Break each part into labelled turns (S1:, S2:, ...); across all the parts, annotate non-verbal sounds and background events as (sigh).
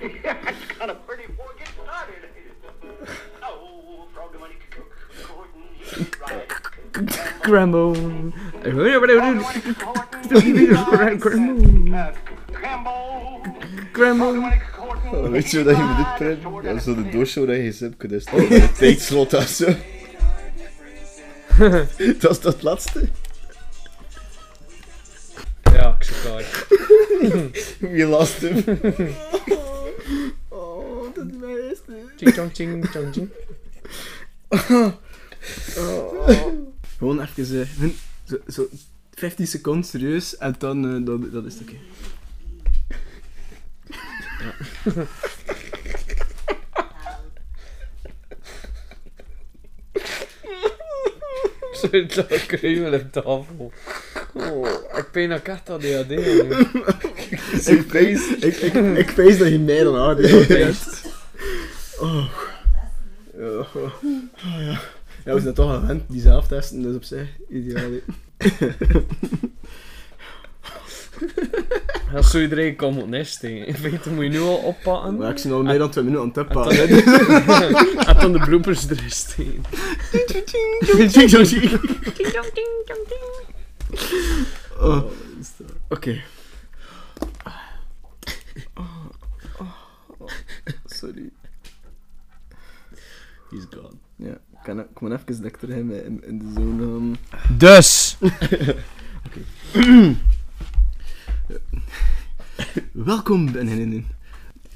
S1: It gets started. Oh,
S2: weet je wat je met dit print? Dat is de doosje waar je steken. Met een tijdslot of zo. (laughs) Dat is dat laatste. (laughs) Wie last hem? Oh, dat is mijn eerste.
S3: Ching chong ching chong ching.
S4: Gewoon even, hun- zo, zo 15 seconden serieus en dan, eh, dan, dan is het oké.
S3: Zo dat kruimel op tafel. Oh, ik ben nog echt aan die AD. jongen.
S4: Ik pees, ik, ik, dat je mij dan hebt. Oh. Ja, oh. Oh, ja. Ja, we zijn toch aan gewend die zelf testen, dus op zich ideaal.
S3: Als zo iedereen kan moet nesten. Ik weet, dat moet je nu al oppakken.
S4: Maar ik zie al meer dan twee minuten aan het
S3: En dan,
S4: uppakken. (laughs)
S3: en dan de bloepers erin.
S4: Oh. Oké. Sorry.
S2: He's gone.
S4: Ja, ik kan, ik moet even dat ik terug in, in, in de zone gaan.
S3: Dus. (laughs)
S4: Welkom, nee, nee, nee.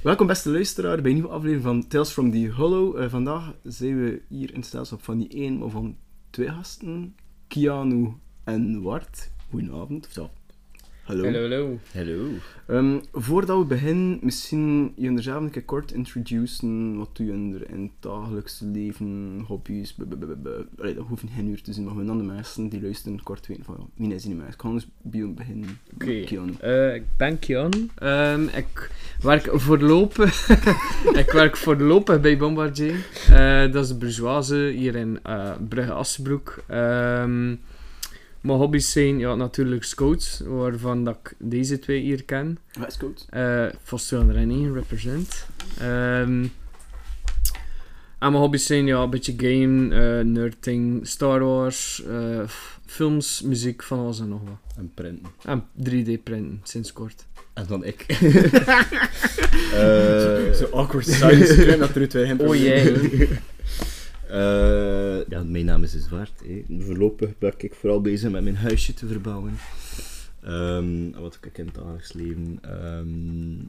S4: Welkom beste luisteraar bij een nieuwe aflevering van Tales from the Hollow. Eh, vandaag zijn we hier in het op van die één, maar van twee gasten. Keanu en Wart. Goedenavond. Of Hallo.
S3: Hallo, hallo.
S4: Ehm, voordat we beginnen, misschien je jezelf een keer kort introduceren. Wat doe je in er in het dagelijks leven, hobby's, Allee, dat hoeft geen uur te zijn, maar gewoon aan de mensen die luisteren kort weten van, wie is die mens? Ik ga dus bij beginnen.
S3: Oké.
S4: Keanu.
S3: Eh, ik ben Kian. Ehm, ik werk voorlopig, (laughs) ik werk voorlopig bij Bombardier. Eh, dat is de bourgeoise hier in eh Brugge Assenbroek. Mijn hobby's zijn ja, natuurlijk scouts, waarvan dat ik deze twee hier ken.
S4: Westcoat.
S3: Uh, Vast 209 represent. Ehm en mijn hobby's zijn ja, een beetje game, eh nerding, Star Wars, eh, films, muziek, van alles en nog wat.
S2: En printen.
S3: En 3D printen, sinds kort.
S2: En dan ik. (laughs) Eh,
S4: Zo awkward silence. Ik dat er twee
S3: Oh jee.
S2: Eh, ja, mijn naam is Zwart. hè. Voorlopig ben ik vooral bezig met mijn huisje te verbouwen. Ehm, en wat ik in het dagelijks leven? Ehm,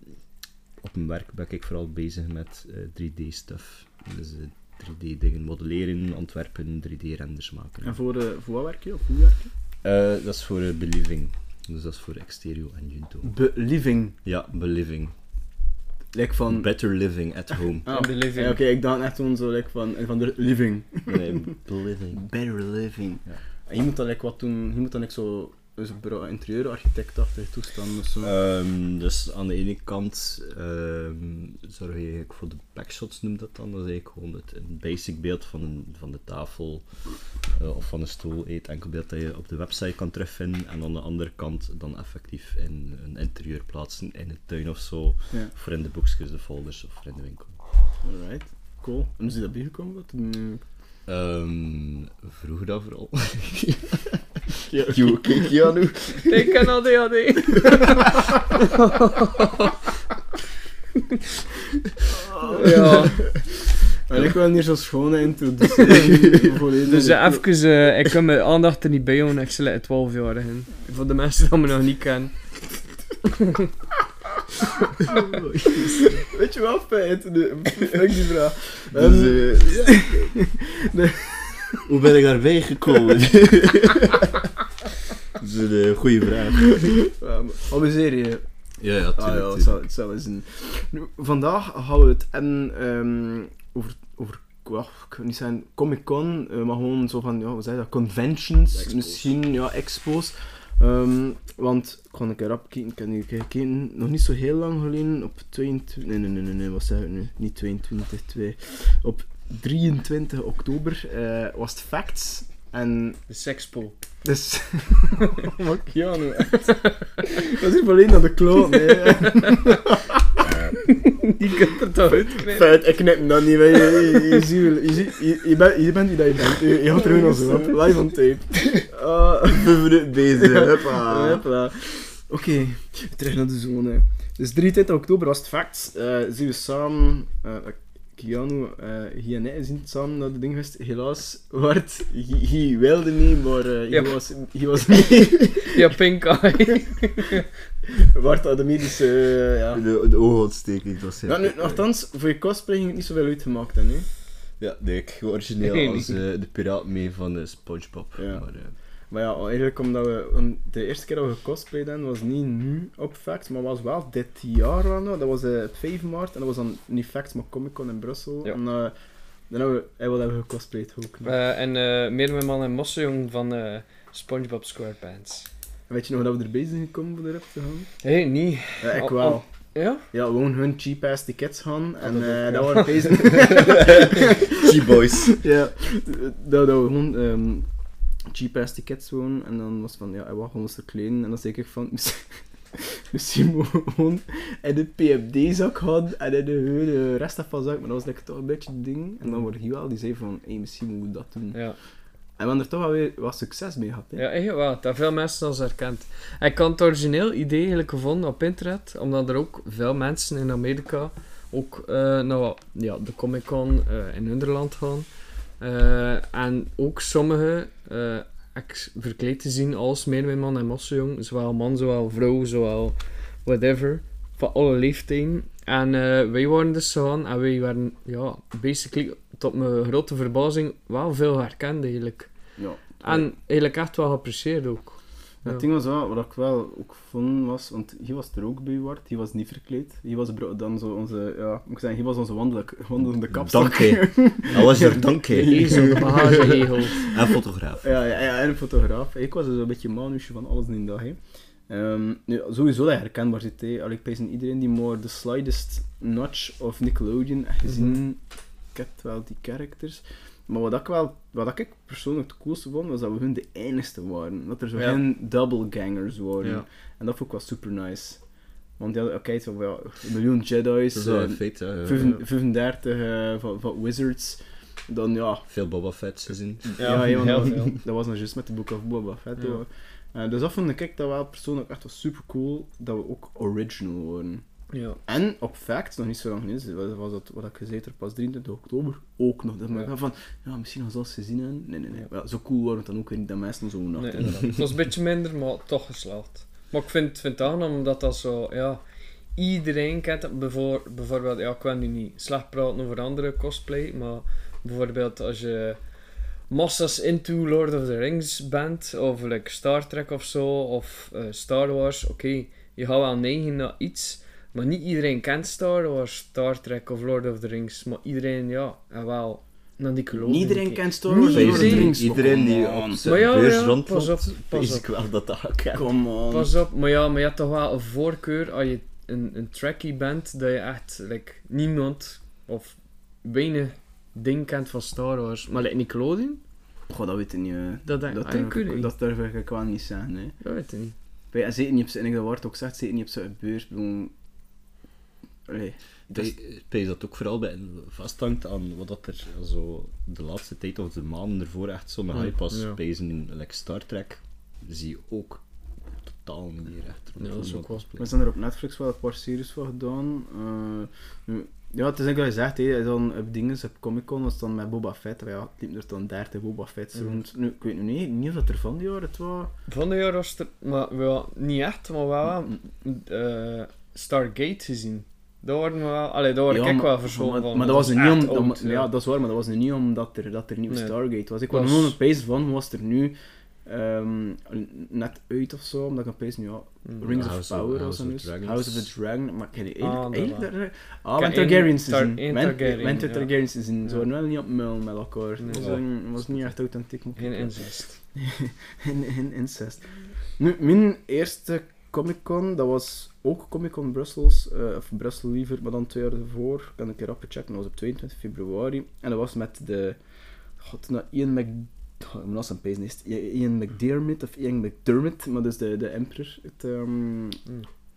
S2: op mijn werk ben ik vooral bezig met eh, 3D-stuff. Dus eh, 3D-dingen modelleren, ontwerpen, 3D-renders maken.
S4: En voor, eh, voor wat werk je? Of hoe werk je?
S2: Eh, dat is voor eh, Beliving. Dus dat is voor Exterio en Junto.
S4: Beliving.
S2: Ja, Beliving.
S4: Like van...
S2: Better living at home. (laughs)
S4: Ah,
S3: Beliving.
S4: ja, Oké, ik dacht echt gewoon zo like van, van de living.
S2: Nee, (laughs) Beliving.
S4: Better living.
S2: Ja.
S4: En je moet dan like, wat doen, je moet dan like, zo dus een interieurarchitectachtige toestand of zo.
S2: Ehm, dus aan de ene kant ehm, zorg je eigenlijk voor de backshots, noemt dat dan. Dat is eigenlijk gewoon het, een basic beeld van, een, van de tafel eh, of van een stoel. Het enkel beeld dat je op de website kan terugvinden. En aan de andere kant dan effectief in een interieur plaatsen in de tuin of zo.
S4: Ja.
S2: Voor in de boekjes, de folders of voor in de winkel.
S4: Alright, cool. En hoe is dat bijgekomen? Wat een...
S2: Ehm vroeger dat vooral. Janu.
S3: Ik ken ADHD. (laughs) ja,
S4: En ik wil hier zo'n schone introductie. (laughs) volledig.
S3: dus eh, even, eh, ik kan mijn aandacht er niet bij houden, ik het 12 jaar in. Voor de mensen die me nog niet kennen. (laughs)
S4: Weet je wel, feit? Ik die vraag.
S2: Dus,
S4: Ehm,
S2: eh, (laughs) Hoe ben ik daarbij gekomen? dat is een eh, goede vraag.
S4: ja, maar Amuseer je.
S2: Ja, ja,
S4: Ah
S2: tuurlijk.
S4: ja, het
S2: tuurlijk.
S4: zal, het zal eens een... Nu, vandaag gaan we het hebben ehm, over, over ja, ik wil niet zeggen Comic-Con, eh, maar gewoon zo van, ja, wat zeg je dat, conventions,
S2: Expos.
S4: misschien, ja, expos. Ehm, want, ik ga een keer rap kijken, ik heb nu gekeken, nog niet zo heel lang geleden, op 22... Nee, nee, nee, nee, nee wat zeg ik nu? Niet 22, 2. Op 23 oktober eh, was het Facts En
S3: De sekspool.
S4: dus... (laughs) echt. (laughs) Dat is hier volledig naar de kloot, hè. (laughs)
S3: Die kunt er toch uitknippen.
S4: Feit, ik knip hem dan niet. Je, je, je, ziet je, je, je, bent, je bent wie dat je bent. Je, je gaat er gewoon zo op. Live on tape. (laughs)
S2: Vijf minuten bezig, huppa. (laughs)
S4: Oké, terug naar de zone. Dus 23 oktober was het fact. Eh zien we samen, eh Keanu, eh hij en hij zien samen naar de ding geweest. Helaas, werd, hij, wilde niet, maar eh hij,
S3: Ja.
S4: was, hij was niet. (laughs)
S3: Ja, pink eye. (laughs)
S4: Werd aan de medische, eh, ja.
S2: De, de oogontsteking, dat was
S4: Ja, nu, nogthans, voor je cosplay ging het niet zoveel uitgemaakt, hè, nu.
S2: Ja, nee, ik origineel
S3: Nee,
S2: als eh, de piraat mee van eh, Spongebob.
S4: Ja.
S2: Maar, eh,
S4: Maar ja, eigenlijk omdat we... De eerste keer dat we gecosplayed hebben, was niet nu op Facts, maar was wel dit jaar wel nog. Dat was eh, op 5 maart en dat was dan niet Facts, maar Comic Con in Brussel.
S3: Ja.
S4: En eh, dan hebben we, wat hebben we gecosplayed ook.
S3: Eh, en eh meer mijn man en Mossejong van SpongeBob SquarePants.
S4: Weet je nog dat we erbij zijn gekomen om erop te gaan?
S3: Hé, hey, niet.
S4: Ja, ik
S3: Oh,
S4: wel.
S3: oh. Ja?
S4: Ja, gewoon hun cheap ass tickets gaan. En
S3: dat
S4: waren (laughs) bezig.
S2: G-Boys.
S4: ja, dat, dat we gewoon ehm, cheap ass tickets gewoon. En dan was het van, ja, gaan we ze kleden? En dan zei ik van, (laughs) misschien- moeten we gewoon in de PMD-zak gaan en in de hele rest van zak. Maar dat was like, toch een beetje het ding. En dan wordt hij wel, die zei van, hey, misschien moeten we dat doen.
S3: Ja.
S4: En we hebben er toch wel weer wat succes mee gehad. Hè?
S3: Ja, echt wel. Dat veel mensen als herkend. Ik had het origineel idee eigenlijk gevonden op internet, omdat er ook veel mensen in Amerika ook eh naar ja, de Comic Con eh, in Nederland gaan. Eh, en ook sommigen eh verkleed te zien als Meerminman en Mossejong, zowel man, zowel vrouw, zowel whatever, van alle leeftijden. En eh, wij waren dus gegaan en wij waren, ja, basically, tot mijn grote verbazing, wel veel herkend eigenlijk.
S4: Ja.
S3: En eigenlijk echt wel geapprecieerd ook.
S4: Het ding was wel, wat ik wel ook vond was, want hij was er ook bij Wart, hij was niet verkleed. Hij was dan zo onze, ja, moet ik zeggen, hij was onze wandelende kapstok.
S2: Dank (laughs) Dat was er dank
S3: De
S2: hè.
S3: ezel.
S2: En fotograaf.
S4: Ja, ja, ja, en een fotograaf. Ik was dus een beetje manusje van alles in die dag. Hè. Ehm, nu, sowieso dat je herkenbaar zit. Hè. Allee, Ik in iedereen die maar de slightest notch of Nickelodeon heeft gezien, kent wel die characters. Maar wat ik, wel, wat ik persoonlijk het coolste vond, was dat we hun de enigste waren. Dat er zo
S3: Ja.
S4: geen doublegangers waren.
S3: Ja.
S4: En dat vond ik wel super nice. Want ja, oké, zo ja, een miljoen Jedi's,
S2: Dat is wel
S4: eh,
S2: een feit, hè.
S4: vijfen- 35 eh, van, van Wizards. Dan ja,
S2: Veel Boba Fett gezien.
S4: ja, ja, want
S3: heel
S4: dat,
S3: veel.
S4: dat was nog juist met de Book of Boba Fett. Eh, dus dat vond ik dat wel persoonlijk echt wel super cool dat we ook original worden.
S3: Ja.
S4: En op Facts, nog niet zo lang geleden, was, was dat wat ik gezegd heb, pas 23 oktober ook nog. Dat
S3: Ja.
S4: van, ja, misschien als ze dat gezien hebben. Nee, nee, nee.
S3: Ja.
S4: Zo cool waren het dan ook weer niet dat mensen zo nacht.
S3: Nee. Het was een beetje minder, maar toch geslaagd. Maar ik vind, vind het aangenaam omdat dat zo, ja, iedereen kent het. Bijvoor, bijvoorbeeld, ja, ik wil nu niet slecht praten over andere cosplay, maar bijvoorbeeld als je massas into Lord of the Rings bent, of like Star Trek of zo, of eh, Star Wars, oké, je gaat wel neigen naar iets, maar niet iedereen kent Star Wars, Star Trek of Lord of the Rings, maar iedereen, ja, en wel, naar die
S4: iedereen
S3: kent
S4: kent Star Wars. En Lord of the
S3: iedereen.
S4: Rings,
S2: Iedereen die op zijn
S3: Maar ja,
S2: beurs
S3: ja,
S2: rondloopt,
S3: pas op, pas
S2: weet
S3: op.
S2: ik wel dat dat gekend.
S4: Come on.
S3: Pas op, maar ja, maar je hebt toch wel een voorkeur als je een, een trackie bent, dat je echt like, niemand of weinig ding kent van Star Wars. Maar like Nickelodeon,
S4: Goh, dat weet ik niet. eh.
S3: dat denk,
S4: Dat,
S3: dat denk
S4: durf
S3: ik
S4: dat durf ik wel niet zeggen. Hè.
S3: Dat weet ik niet.
S4: Bij, en zeker niet op zijn, en ik dat Wart ook zegt, zeker niet op zijn beurs. Bedoel, Allee, dat is-
S2: Ik denk dat ook vooral bij vasthangt aan wat dat er zo de laatste tijd of de maanden ervoor echt zo'n
S3: Ja,
S2: hype was.
S3: ja.
S2: Bij een like Star Trek zie je ook totaal niet meer echt.
S3: Ja, dat is ook wel
S4: We zijn er op Netflix wel een paar series van gedaan. Eh, nu, ja, het is eigenlijk wat je zegt, hè, dan op dingen, op Comic Con, was dan met Boba Fett. Ja, het liepen er dan 30 Boba Fett's
S3: Mhm.
S4: rond. Nu, ik weet nu niet, niet of dat er van die jaren het was.
S3: Van de jaar was er, maar wel, niet echt, maar wel eh, Stargate gezien. Daar worden we wel, allee, daar word
S4: Ja,
S3: ik
S4: maar-
S3: wel verscholen
S4: maar,
S3: van.
S4: Maar dat was er niet om,
S3: oud,
S4: dat- ja. dat is waar, maar dat was er niet omdat er, dat er nieuw
S3: Nee.
S4: Stargate was. Ik
S3: Was-
S4: was gewoon een pees van, was er nu ehm, net uit of zo, omdat ik een pees nu, ja,
S3: Mm.
S4: Rings of
S2: House of-
S4: Power
S2: House of.
S4: House of the Dragon, maar ik heb die
S3: Ah,
S4: eigenlijk,
S3: dat
S4: Ah,
S3: heb
S4: Targaryens Met de
S3: ja.
S4: Targaryens gezien. Ze
S3: Ja.
S4: waren wel niet op muil met elkaar. Het was, niet echt authentiek.
S3: Geen incest. (laughs)
S4: Geen, geen incest. Nu, mijn eerste Comic Con, dat was ook Comic Con Brussels, eh, of Brussel liever, maar dan twee jaar ervoor. Ik kan een keer op checken, dat was op 22 februari. En dat was met de, god, nou, Ian Oh, ik moet pezen is. Ian McDermott of Ian McDermott, maar dus de, de emperor uit, ehm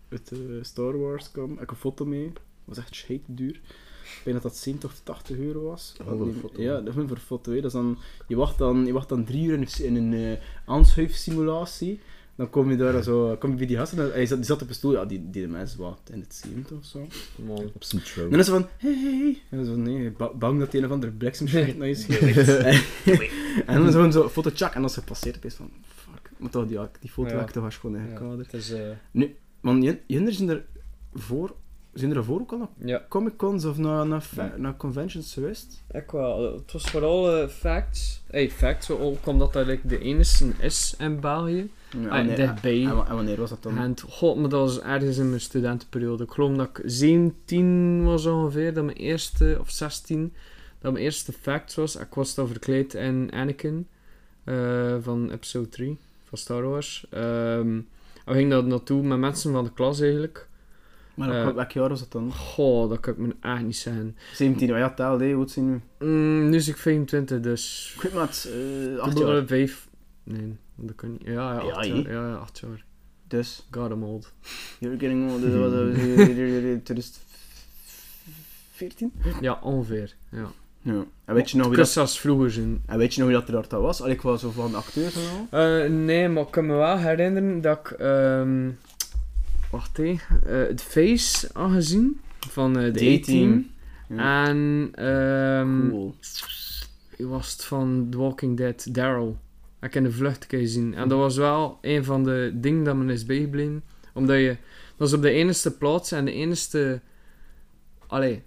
S4: uit eh, Star Wars kwam. Ik heb een foto mee. Dat was echt shit duur. Ik denk dat dat 70 of 80 euro was.
S2: Oh, voor een foto.
S4: Ja, dat is voor een foto. Hè. Dat is dan, je, wacht dan, je wacht dan drie uur in, een- in een eh aanschuifsimulatie. Dan kom je daar zo, kom je bij die gasten. en Hij zat, die zat op een stoel. Ja, die, die de mensen wat in het 70 of zo.
S3: Man.
S2: Op zijn
S4: En
S2: throne.
S4: dan is ze van, hey, hey. En dan zo, nee, ba- bang dat die een of andere bliksemschiet naar je (laughs) schiet. (laughs) en dan zo een foto, tjak, en als ze passeert, is van, fuck. Maar toch, die, die foto
S3: Ja.
S4: heb ik toch was gewoon
S3: Ja,
S4: ingekaderd.
S3: het is, eh,
S4: Want j- jullie zijn er voor, zijn er voor ook al naar
S3: ja,
S4: Comic-Cons of naar, naar, fa- naar conventions geweest?
S3: ik wel. Het was vooral eh, facts. Hey, facts, ook omdat dat like, de enige is in België. Ah, dichtbij.
S4: En, wa- en wanneer was dat dan?
S3: En god, maar dat was ergens in mijn studentenperiode. Ik geloof dat ik 17 was ongeveer, dat mijn eerste, of 16, dat mijn eerste fact was. Ik was dan verkleed in Anakin eh, van episode 3 van Star Wars. Ehm we gingen daar naartoe met mensen van de klas eigenlijk.
S4: maar
S3: eh,
S4: welk jaar was dat dan?
S3: Goh, dat kan ik me echt niet zeggen.
S4: 17, maar ja, taal, hè, hoe zijn nu?
S3: Mm, nu is ik 25, dus...
S4: Ik weet maar, het, eh, acht
S3: Dubbele
S4: jaar.
S3: Vijf... Nee, dat kan niet. Ja, ja, acht jaar. Ja, ja, acht jaar.
S4: Dus,
S3: God, I'm old.
S4: you're getting old. Dat was eh, 2014?
S3: Ja, ongeveer. Ja.
S4: Ja. En weet je nog wie dat,
S3: zelfs vroeger zijn.
S4: en weet je nog wie dat er daar was? Allee, ik was zo van acteurs en al.
S3: Eh, nee, maar ik kan me wel herinneren dat ik... ehm wacht hé. eh, het Face aangezien van eh, de A-Team.
S4: Ja.
S3: En... ehm
S4: Cool.
S3: wie was het van The Walking Dead? Daryl. Ik in de vlucht gezien. En dat was wel een van de dingen dat me is bijgebleven. Omdat je... Dat is op de enige plaats en de enige... Allee...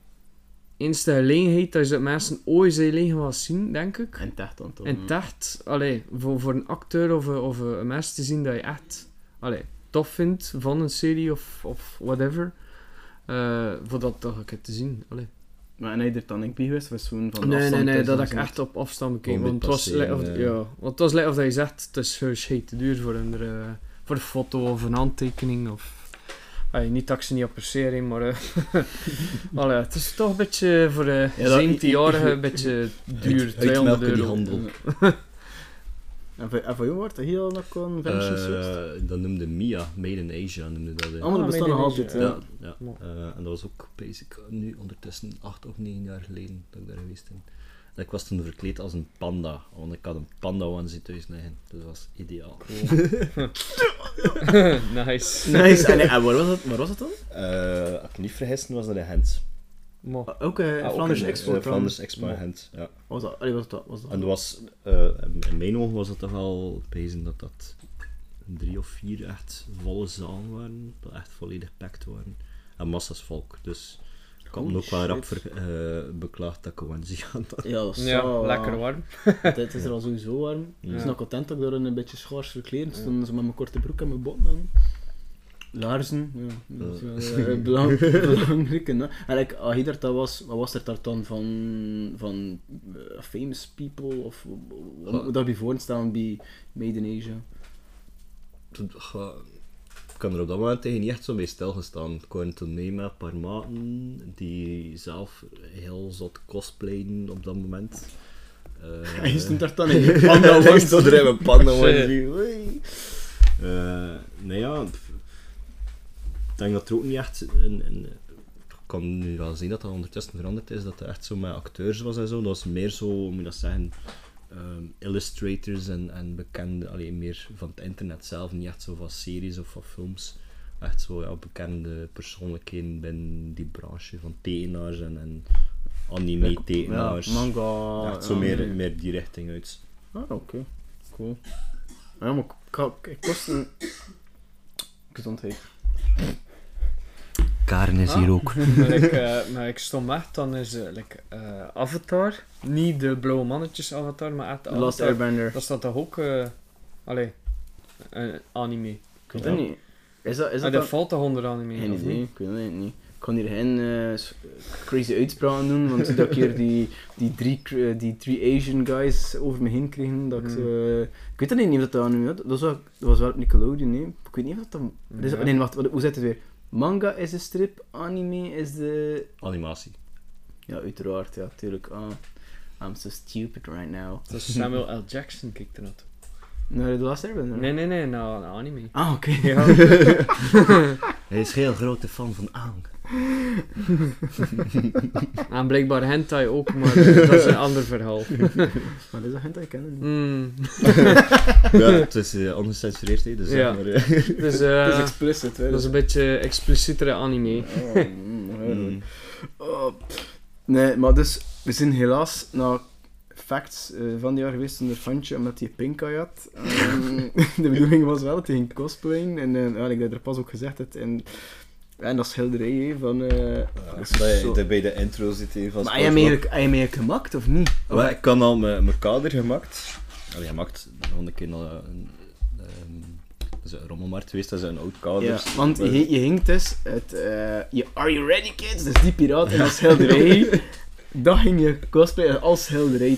S3: Enige gelegenheid dat je dat mensen ooit zijn leven was zien, denk ik.
S4: En echt dan toch?
S3: En het echt, allee, voor, voor een acteur of, een- of een mens te zien dat je echt allee, tof vindt van een serie of, of whatever. eh, voor dat een keer te zien. Allee.
S4: Maar en hij er dan ik bij geweest? Of is gewoon van
S3: Nee, nee, nee, dat ik echt op afstand.
S2: Gewoon
S3: Want het was, like of, ja, want het was like of dat je zegt, het is gewoon shit te duur voor een, eh, voor een foto of een handtekening. Of, allee, niet dat ik ze niet maar eh, (laughs) allee, het is toch een beetje voor de
S4: Ja, dat-
S3: 17-jarigen een (laughs) beetje duur,
S2: Uit-
S3: 200
S2: uitmelken die
S3: euro.
S2: handel. (laughs)
S4: En voor, en voor jou wordt er heel conventions geweest?
S2: Eh, dat noemde Mia, Made in Asia noemde dat.
S4: Allemaal
S3: Ah,
S4: bestaan nog altijd. Ja.
S2: Ja. Eh, en dat was ook basic, nu ondertussen acht of negen jaar geleden dat ik daar geweest ben. En ik was toen verkleed als een panda, want ik had een panda onesie thuis liggen, dus dat was ideaal. (laughs)
S3: nice. (laughs)
S4: Nice. En, en waar, was dat, waar was dat dan?
S2: Eh, als ik niet vergissen was dat in Gent.
S3: Maar,
S4: Ook eh
S3: ook
S4: Flanders
S3: een,
S4: Expo.
S2: Eh, Flanders. Expo Gent, ja.
S4: Was dat? Allee, was dat? Was dat?
S2: En dat was, eh, in mijn ogen was het toch al bezig dat dat drie of vier echt volle zalen waren, dat echt volledig packed waren. En massa's volk, dus ik had me ook wel rap ver, eh, beklaagd dat ik een onesie aan.
S4: Ja, (laughs) dat is
S3: ja,
S4: zo,
S3: lekker warm. (laughs)
S4: Het is er al sowieso warm.
S2: Ja.
S4: Ik ben nog content dat ik daar een beetje schaars verkleed stond. Zo met mijn korte broek en mijn botten en laarzen. Ja, dat is wel, eh, (laughs) belang- belangrijk. En like, daar dan was, wat was er daar dan van, van eh, famous people? Of wat moet daar bij voorstellen bij Made in Asia?
S2: Ik kan er op dat moment tegen niet echt zo mee stilgestaan. Ik kwam toen mee met een paar maten die zelf heel zot cosplayen op dat moment. (laughs) Eh,
S4: En je stond daar dan in je (laughs) panda was.
S2: stond er in mijn panda. Eh, nee ja, pff, ik denk dat er ook niet echt een, een, ik kan nu wel zien dat dat ondertussen veranderd is, dat het echt zo met acteurs was en zo. Dat was meer zo, hoe moet je dat zeggen, ehm, illustrators en, en bekende, alleen meer van het internet zelf, niet echt zo van series of van films. Echt zo ja, bekende persoonlijkheden binnen die branche van tekenaars en, en anime-tekenaars.
S4: Ja, manga.
S2: Echt zo
S4: ja,
S2: meer,
S4: nee.
S2: meer die richting uit.
S4: Ah, oké. Cool. Ja, maar ik, ik, een... Gezondheid.
S2: Karen is
S3: hier
S2: ook. (laughs)
S3: maar, ik, eh, maar ik stond echt, dan is eh, like, eh, Avatar. Niet de blauwe mannetjes Avatar, maar echt
S4: The Last
S3: Avatar.
S4: Airbender.
S3: Dat staat toch ook... eh allee, een anime.
S4: Ik weet het niet. Is dat, is
S3: Ah,
S4: dat
S3: dat valt toch onder anime,
S4: Geen
S3: of
S4: idee,
S3: niet?
S4: ik weet het niet. Ik kan hier geen eh, crazy uitspraken doen, want dat ik hier die, die, drie, die drie Asian guys over me heen kregen, dat ik
S3: Hmm.
S4: Ik weet het niet of dat nu... Dat was, wel, dat was wel op Nickelodeon, nee. Ik weet niet of dat dan... Nee, wacht, hoe zit het weer? Manga is de strip, anime is de...
S2: Animatie.
S4: Ja, uiteraard, ja, tuurlijk. Ah. I'm so stupid right now.
S3: Dat is Samuel L. Jackson, kijk er naartoe.
S4: Nou, de Last Airbender?
S3: Nee, nee, nee, nou, anime.
S4: Ah, oké.
S3: Ja. (laughs)
S2: Hij is heel grote fan van Aang. (laughs)
S3: En blijkbaar hentai ook, maar eh, dat is een (laughs) ander verhaal.
S4: Maar is een ik ken het niet.
S3: Mm.
S2: ja, het is uh, ongecensureerd, hè, dus
S3: Ja.
S2: maar... eh,
S3: Dus eh,
S4: Het is explicit, hè.
S3: dat is een beetje explicietere anime.
S4: Oh, mm. Oh. Nee, maar dus, we zijn helaas naar facts eh, van die jaar geweest zonder Fantje, omdat hij pink eye had. Ehm, (laughs) de bedoeling was wel dat hij ging cosplayen, en eh, ja, ik heb er pas ook gezegd, het, en, en dat schilderij hè, van... eh,
S2: Ja,
S4: dat is
S2: dat je-
S4: zo-
S2: dat bij de intro zit hij van
S4: Maar heb je hem eigenlijk- gemaakt, of niet?
S2: Ik kan al mijn kader gemaakt. Allee, gemaakt. Nog een keer naar een, dat is een rommelmarkt geweest, dat is een oud kader.
S4: Ja, want je, je hinkt dus het, eh, je Are You Ready Kids? Dus die piraat en dat (laughs) schilderij. Dat ging je cosplayen als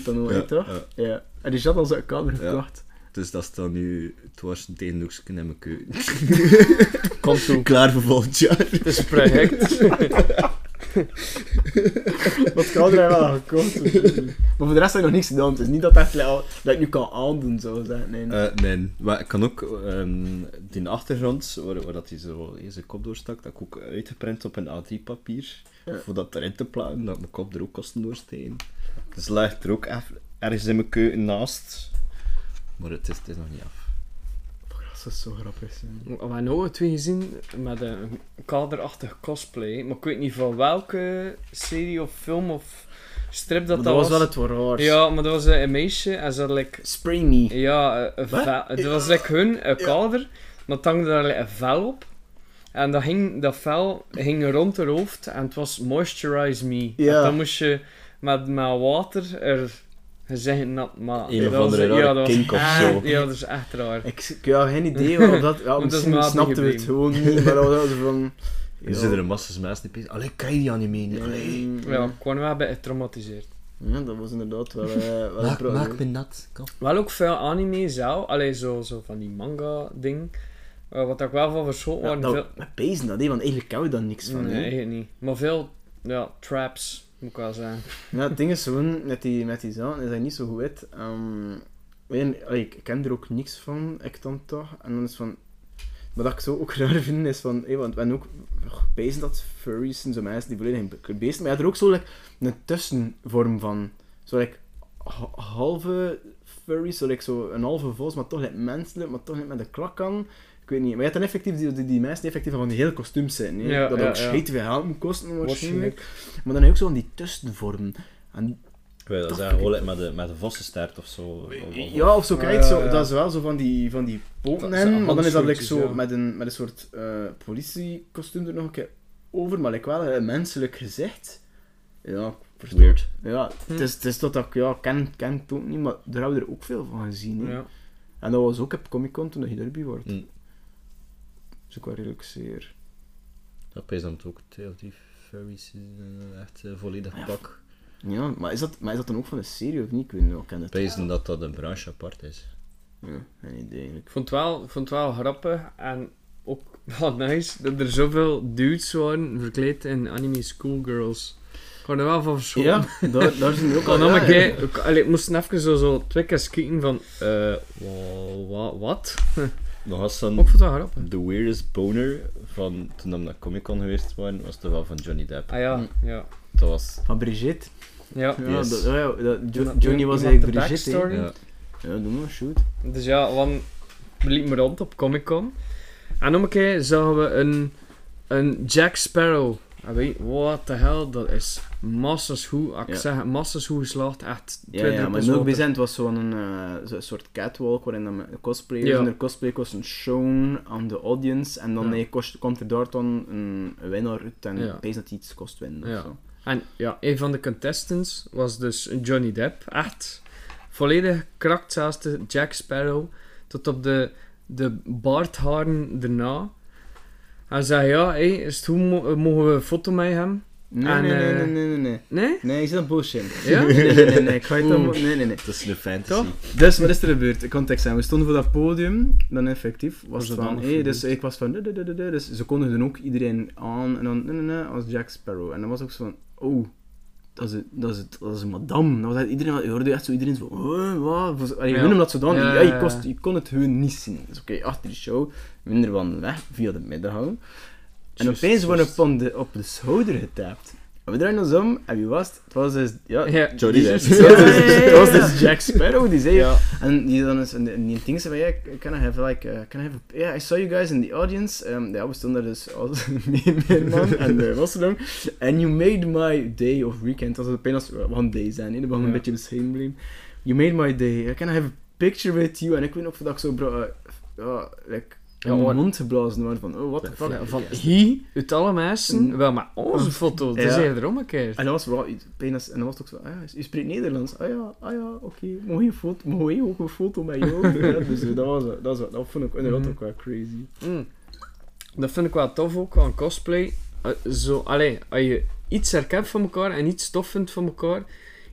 S4: dan ook,
S2: Ja,
S4: toch?
S2: ja.
S4: Ja. En dat als een kader
S2: Ja.
S4: gekocht.
S2: Dus dat staat nu dwars tegen de hoekje in mijn keuken. (laughs)
S3: Komt toe.
S2: Klaar voor volgend jaar.
S3: Het is een project. (laughs) (laughs)
S4: Wat heb je wel gekocht? maar voor de rest heb je nog niks gedaan. Het is niet dat, echt, dat ik nu kan aandoen, zo zeggen. Nee.
S2: Eh, nee, maar ik kan ook ehm, die achtergrond, waar, waar dat hij zo in zijn kop doorstak, dat ik ook uitgeprint op een A3-papier.
S4: Ja.
S2: Voor dat erin te plaatsen, dat mijn kop er ook kosten doorsteken. Dus dat ligt er ook even ergens in mijn keuken naast. Maar het is, het is nog niet af.
S4: Dat is zo grappig.
S3: We hebben ook twee gezien met een kaderachtig cosplay. Maar ik weet niet van welke serie of film of strip dat
S4: Maar
S3: dat,
S4: dat was wel het raars.
S3: Ja, maar dat was een meisje en ze had like,
S4: Spray me.
S3: ja, een
S4: Wat?
S3: vel. Het was like hun, een kader, maar het hangde daar like, een vel op. En dat, hing, dat vel hing rond haar hoofd en het was Moisturize Me.
S4: Ja.
S3: En dan moest je met, met water er zeggen nat maken.
S2: Een of
S3: Dat was-
S2: andere rare
S3: ja, dat was
S2: kink of zo.
S3: Ja, dat is echt raar.
S4: Ik, ik had geen idee waarom dat... (laughs) Ja,
S3: dat is
S4: misschien snapten we het gewoon niet, maar dat was van... (laughs)
S2: Er zitten er massa's mensen die bezig Allee, kan je die anime niet? Allee.
S3: Ja, ik word wel een beetje getraumatiseerd.
S4: Ja, dat was inderdaad wel, eh, wel een
S2: Maak,
S4: probleem.
S2: maak me nat. Kom.
S3: Wel ook veel anime zelf, alleen zo, zo van die manga-ding. Eh, wat ik wel van verschoten
S4: Ja,
S3: waren.
S4: dat,
S3: veel...
S4: met pezen dat, hè, want eigenlijk hou je daar niks van.
S3: nee,
S4: hè.
S3: eigenlijk niet. Maar veel ja, traps, moet ik wel zeggen.
S4: Het ding is met die, met die is je niet zo goed. Ehm, allee, ik ken er ook niks van, ik dan toch. En dan is van... Wat ik zo ook (laughs) raar vind, is van... Hey, want we hebben ook bezig dat furries zijn zo mensen die volledig in beesten. Maar je hebt er ook zo een tussenvorm van. Zo like, ha- halve furries, zo, zo een halve vos, maar toch like, menselijk, maar toch niet met een klak aan. Ik weet niet. Maar je hebt dan effectief die, die, die mensen die effectief van die hele kostuums zijn. hè.
S3: Ja,
S4: dat
S3: ja,
S4: ook
S3: ja.
S4: scheet veel geld moet kosten waarschijnlijk.
S3: Waarschijnlijk.
S4: Maar dan heb je ook zo van die tussenvorm. En
S2: Ik wil dat zeggen, gewoon like met de, met de vossenstaart of zo. Of- of-
S4: Ja, of zo,
S3: Ja,
S4: kijk,
S3: ja,
S4: zo,
S3: ja.
S4: dat is wel zo van die, van die poten maar dan is dat like, zo
S3: ja.
S4: met, een, met een soort eh politiekostuum er nog een keer over, maar like wel een menselijk gezicht. Ja, ik
S2: Weird.
S4: Ja, het is, het is tot dat ik, ja, ken, ken het ook niet, maar daar hebben we er ook veel van gezien. Hè.
S3: Ja.
S4: En dat was ook op Comic Con toen je erbij wordt.
S2: Mm.
S4: Dus ook wel redelijk zeer.
S2: Dat is dan ook twee of die furries eh, echt eh, volledig
S4: Ja.
S2: pak.
S4: Ja, maar is, dat, maar is dat dan ook van een serie of niet? Ik weet niet, ik ken het.
S2: Dat dat een branche apart is.
S4: Ja, geen idee eigenlijk.
S3: Ik vond het wel, ik vond het wel grappig en ook (laughs) wel nice dat er zoveel dudes waren verkleed in anime schoolgirls. Ik had er wel van verschoten.
S4: Ja, daar, daar zijn er ook (laughs) al... ja,
S3: ik, allee, ik moest even zo, zo twee keer kijken van, eh, wa- wat? (laughs)
S2: Nog
S3: ik vond het wel grappig.
S2: de weirdest boner van toen we naar Comic Con geweest waren, was toch wel van Johnny Depp.
S3: Ah ja,
S4: Hm.
S3: ja.
S2: Dat was.
S4: Van Brigitte.
S3: Ja.
S4: Ja,
S2: Yes.
S4: dat, ja, ja, dat, Jo-
S3: Iemand-
S4: Johnny was eigenlijk
S3: de
S4: Brigitte.
S2: Ja.
S4: Ja, doe maar, shoot.
S3: Dus ja, want we liepen rond op Comic Con. En om een keer zagen we een, een Jack Sparrow. En weet je, what the hell, dat is massas goed. Als ik
S4: Ja.
S3: zeg massas goed geslaagd, echt
S4: Ja, ja, maar Milk. Bezent was zo'n eh, soort catwalk waarin dan cosplayers
S3: Ja.
S4: en de cosplay kosten shown aan de audience en dan
S3: Ja.
S4: nee, kost, komt er daar dan een winnaar uit en
S3: Ja.
S4: dat hij iets kost winnen
S3: Ja.
S4: of zo.
S3: En ja, een van de contestants was dus Johnny Depp. Echt volledig krakt, zelfs de Jack Sparrow. Tot op de, de baardharen erna. Hij zei, ja, hey, is het goed, mo- mogen we een foto met hem?
S4: Nee,
S3: En,
S4: nee, nee,
S3: eh,
S4: nee, nee, nee, nee.
S3: Nee?
S4: Nee, ik zit aan bullshit.
S3: Ja?
S4: Nee, (laughs) nee, nee, nee, nee, ik ga dan... Nee, nee, nee.
S2: Dat is de fantasy.
S3: Toch?
S4: Dus, wat is er gebeurd? Context zijn. We stonden voor dat podium, dan effectief was
S3: Was
S4: het
S3: dat
S4: van,
S3: dan
S4: hey, dus ik was van, du- du- du- du- dus ze kondigden ook iedereen aan en dan, nee, nee, nee, als Jack Sparrow. En dan was ook zo van, oh, dat is, het- dat is, het- dat is een madame. Dat was iedereen, je hoorde echt zo iedereen zo, "Huh, wat? Was- Allee,
S3: Ja.
S4: Omdat zo dan,
S3: Ja,
S4: ja, je, kost, je kon het hun niet zien. Dus oké, achter de show, minder van weg, via de middenhang. En opeens worden we op de, op de schouder getapt. We draaien ons om, en wie was het? Het was dus, ja,
S3: Ja.
S4: Was (laughs) dus- het was dus Jack Sparrow, die zei,
S3: Ja.
S4: en die dan is, en die- ding zei van, ja, can I have like, uh, can I have, a, yeah, I saw you guys in the audience. Um, ja, we stonden daar dus als (laughs) meer man en uh, Wasselong. And you made my day of weekend. Dat was als one day zijn, dat was een beetje bescheidenbleem. You made my day. Can I have a picture with you? En ik weet nog dat ik zo, bro, uh, like,
S3: Ja,
S4: mond geblazen was van, oh, what the fuck.
S3: Van hij, uit alle mensen, wel maar onze foto. Dat is eerder omgekeerd.
S4: En dat was wel iets penis. En dan was het ook zo, ah ja, je spreekt Nederlands. Ah ja, ah ja, oké. Mooi een foto, mooi ook een foto met jou. (laughs) dus eh, dat, was, dat, was, dat vond ik inderdaad
S3: Mhm.
S4: ook wel crazy.
S3: Mm. Dat vind ik wel tof ook aan cosplay. Eh, zo, allee, als je iets herkent van elkaar en iets tof vindt van elkaar,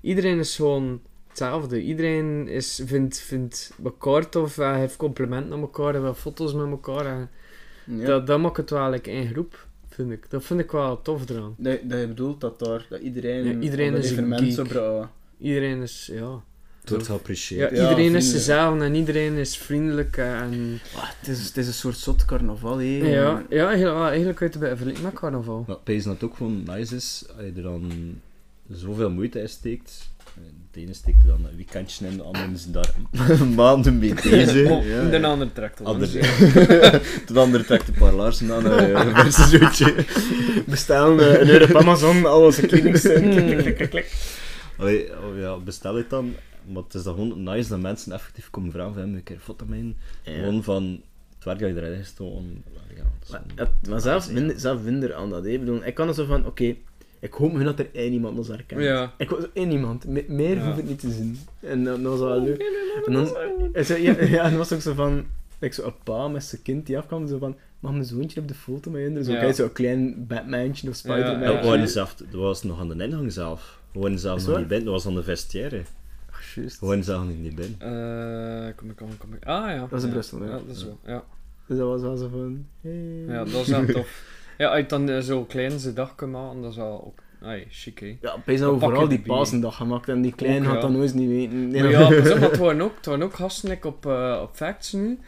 S3: iedereen is gewoon hetzelfde. Iedereen is, vindt, vindt elkaar tof, heeft complimenten aan elkaar en wil foto's met elkaar. En
S4: Ja.
S3: dat, dat maakt het wel like, één groep, vind ik. Dat vind ik wel tof eraan.
S4: Dat, dat je bedoelt dat daar, dat iedereen,
S3: Ja, iedereen is een
S4: evenement zo.
S3: Iedereen is, ja...
S2: Het wordt
S3: Ja,
S2: geapprecieerd.
S4: Ja,
S3: iedereen is dezelfde en iedereen is vriendelijk en...
S4: Ah, het, is, het is een soort zot carnaval, hè.
S3: Ja, ja eigenlijk, eigenlijk uit de bij vergelijken met carnaval.
S2: Maar pees dat het ook gewoon nice is, als je er dan zoveel moeite in steekt. De ene steekt er dan een weekendje in, de andere is daar (laughs) maanden mee bezig.
S3: Oh,
S4: ja,
S3: de
S4: ja.
S3: andere trekt ons.
S2: Ander, (laughs) de andere trekt een paar laarzen aan (laughs) eh, een.
S4: Bestellen eh, een euro op Amazon, al onze kledingstukken. Klik, klik, klik, klik, klik.
S2: Allee, oh ja, bestel het dan. Maar het is dan gewoon nice dat mensen effectief komen vragen van, "Heb je een keer een foto
S4: Ja.
S2: Gewoon van het werk dat je erin is gestoken. Ja,
S4: Maar,
S2: gewoon-
S4: het- maar zelf, minder, zelf minder aan dat, hè. Ik bedoel, ik kan er zo van, oké, ik hoop nu dat er één iemand ons herkent.
S3: Ja.
S4: Ik wil zo één iemand, me- meer
S3: Ja.
S4: hoef ik niet te zien. En dan, dan was dat wel leuk. En dan, en zo, ja, ja, en dan was het ook zo van, ik zo een pa met zijn kind die afkwam, zo van, mag mijn zoontje op de foto met je? Zo,
S3: Ja.
S4: kijk, zo'n klein Batmantje of
S3: Ja,
S4: Spider-Man.
S2: Ja,
S3: ja.
S2: zelf, dat was nog aan de ingang zelf. Waren zelf nog niet binnen, dat was aan de vestiaire.
S4: Ach, juist.
S2: Waren zelf nog niet binnen.
S3: Eh, kom ik, kom ik, kom ik. Ah ja.
S4: Dat is in
S3: ja.
S4: Brussel, ja.
S3: Ja, dat is wel. Ja,
S4: Dus dat was wel zo van, hey.
S3: ja dat is wel tof. (laughs) Ja, als je dan eh, zo klein zijn dag kan maken, dat is wel ook. Ai, chic hè.
S4: Ja, opeens
S3: Dan
S4: hebben we vooral die pasendag gemaakt en die klein
S3: Ook,
S4: had
S3: ja.
S4: dat nooit niet weten. Nee,
S3: Maar ja, maar het waren ook, het waren ook gasten like, op, eh, op Facts nu.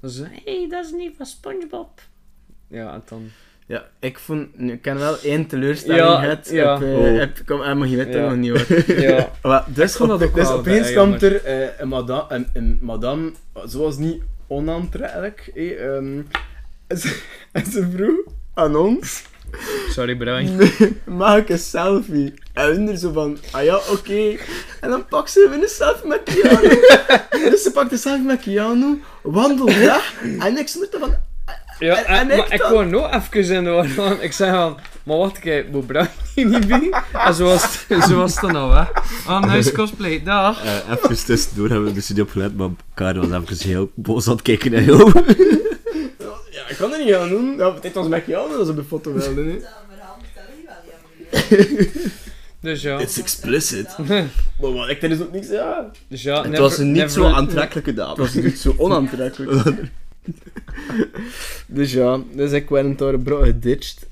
S3: Dat ze, hey, dat is niet van Spongebob. Ja, en dan...
S4: Ja, ik vond... nu, Ik ken wel één teleurstelling
S3: Ja,
S4: gehad.
S3: ja.
S4: Op, eh,
S2: Oh.
S4: heb, kom, eh, maar je weet dat
S3: Ja.
S4: nog niet hoor. (laughs)
S3: Ja. (laughs)
S4: Maar dus, op,
S3: dat ook
S4: dus
S3: wel
S4: opeens komt er eh, een, madame, een, een madame, zoals niet onaantrekkelijk, eh, ehm, en ze- en ze vroeg aan ons,
S3: Sorry, Brian.
S4: maak een selfie. En hun er zo van, ah ja, oké. En dan pakt ze weer een selfie met Keanu. (laughs) dus ze pakt een selfie met Keanu, wandelt weg, en ik er van,
S3: Ja,
S4: En-
S3: en,
S4: en ik
S3: maar ik
S4: dan?
S3: wou nog even in de war, ik zei van, maar wat, kijk, moet Brian hier niet bij? En zo was het, (laughs) zo was het dan al, hè. Ah, nice (laughs) cosplay, dag.
S2: Eh, even tussendoor hebben we dus niet opgelet, maar Karel was even heel boos aan het kijken naar jou.
S4: Ik kan er niet aan doen. Ja, dit was met als ze op de foto wilden. hè.
S3: Dus ja.
S2: It's explicit. (laughs)
S4: Maar wat, ik er is ook niks, ja.
S3: Dus ja,
S2: Het was een niet zo aantrekkelijke
S4: Het
S2: dame.
S4: was niet zo onaantrekkelijk. (laughs) dus ja, dus ik werd daar bro geditcht.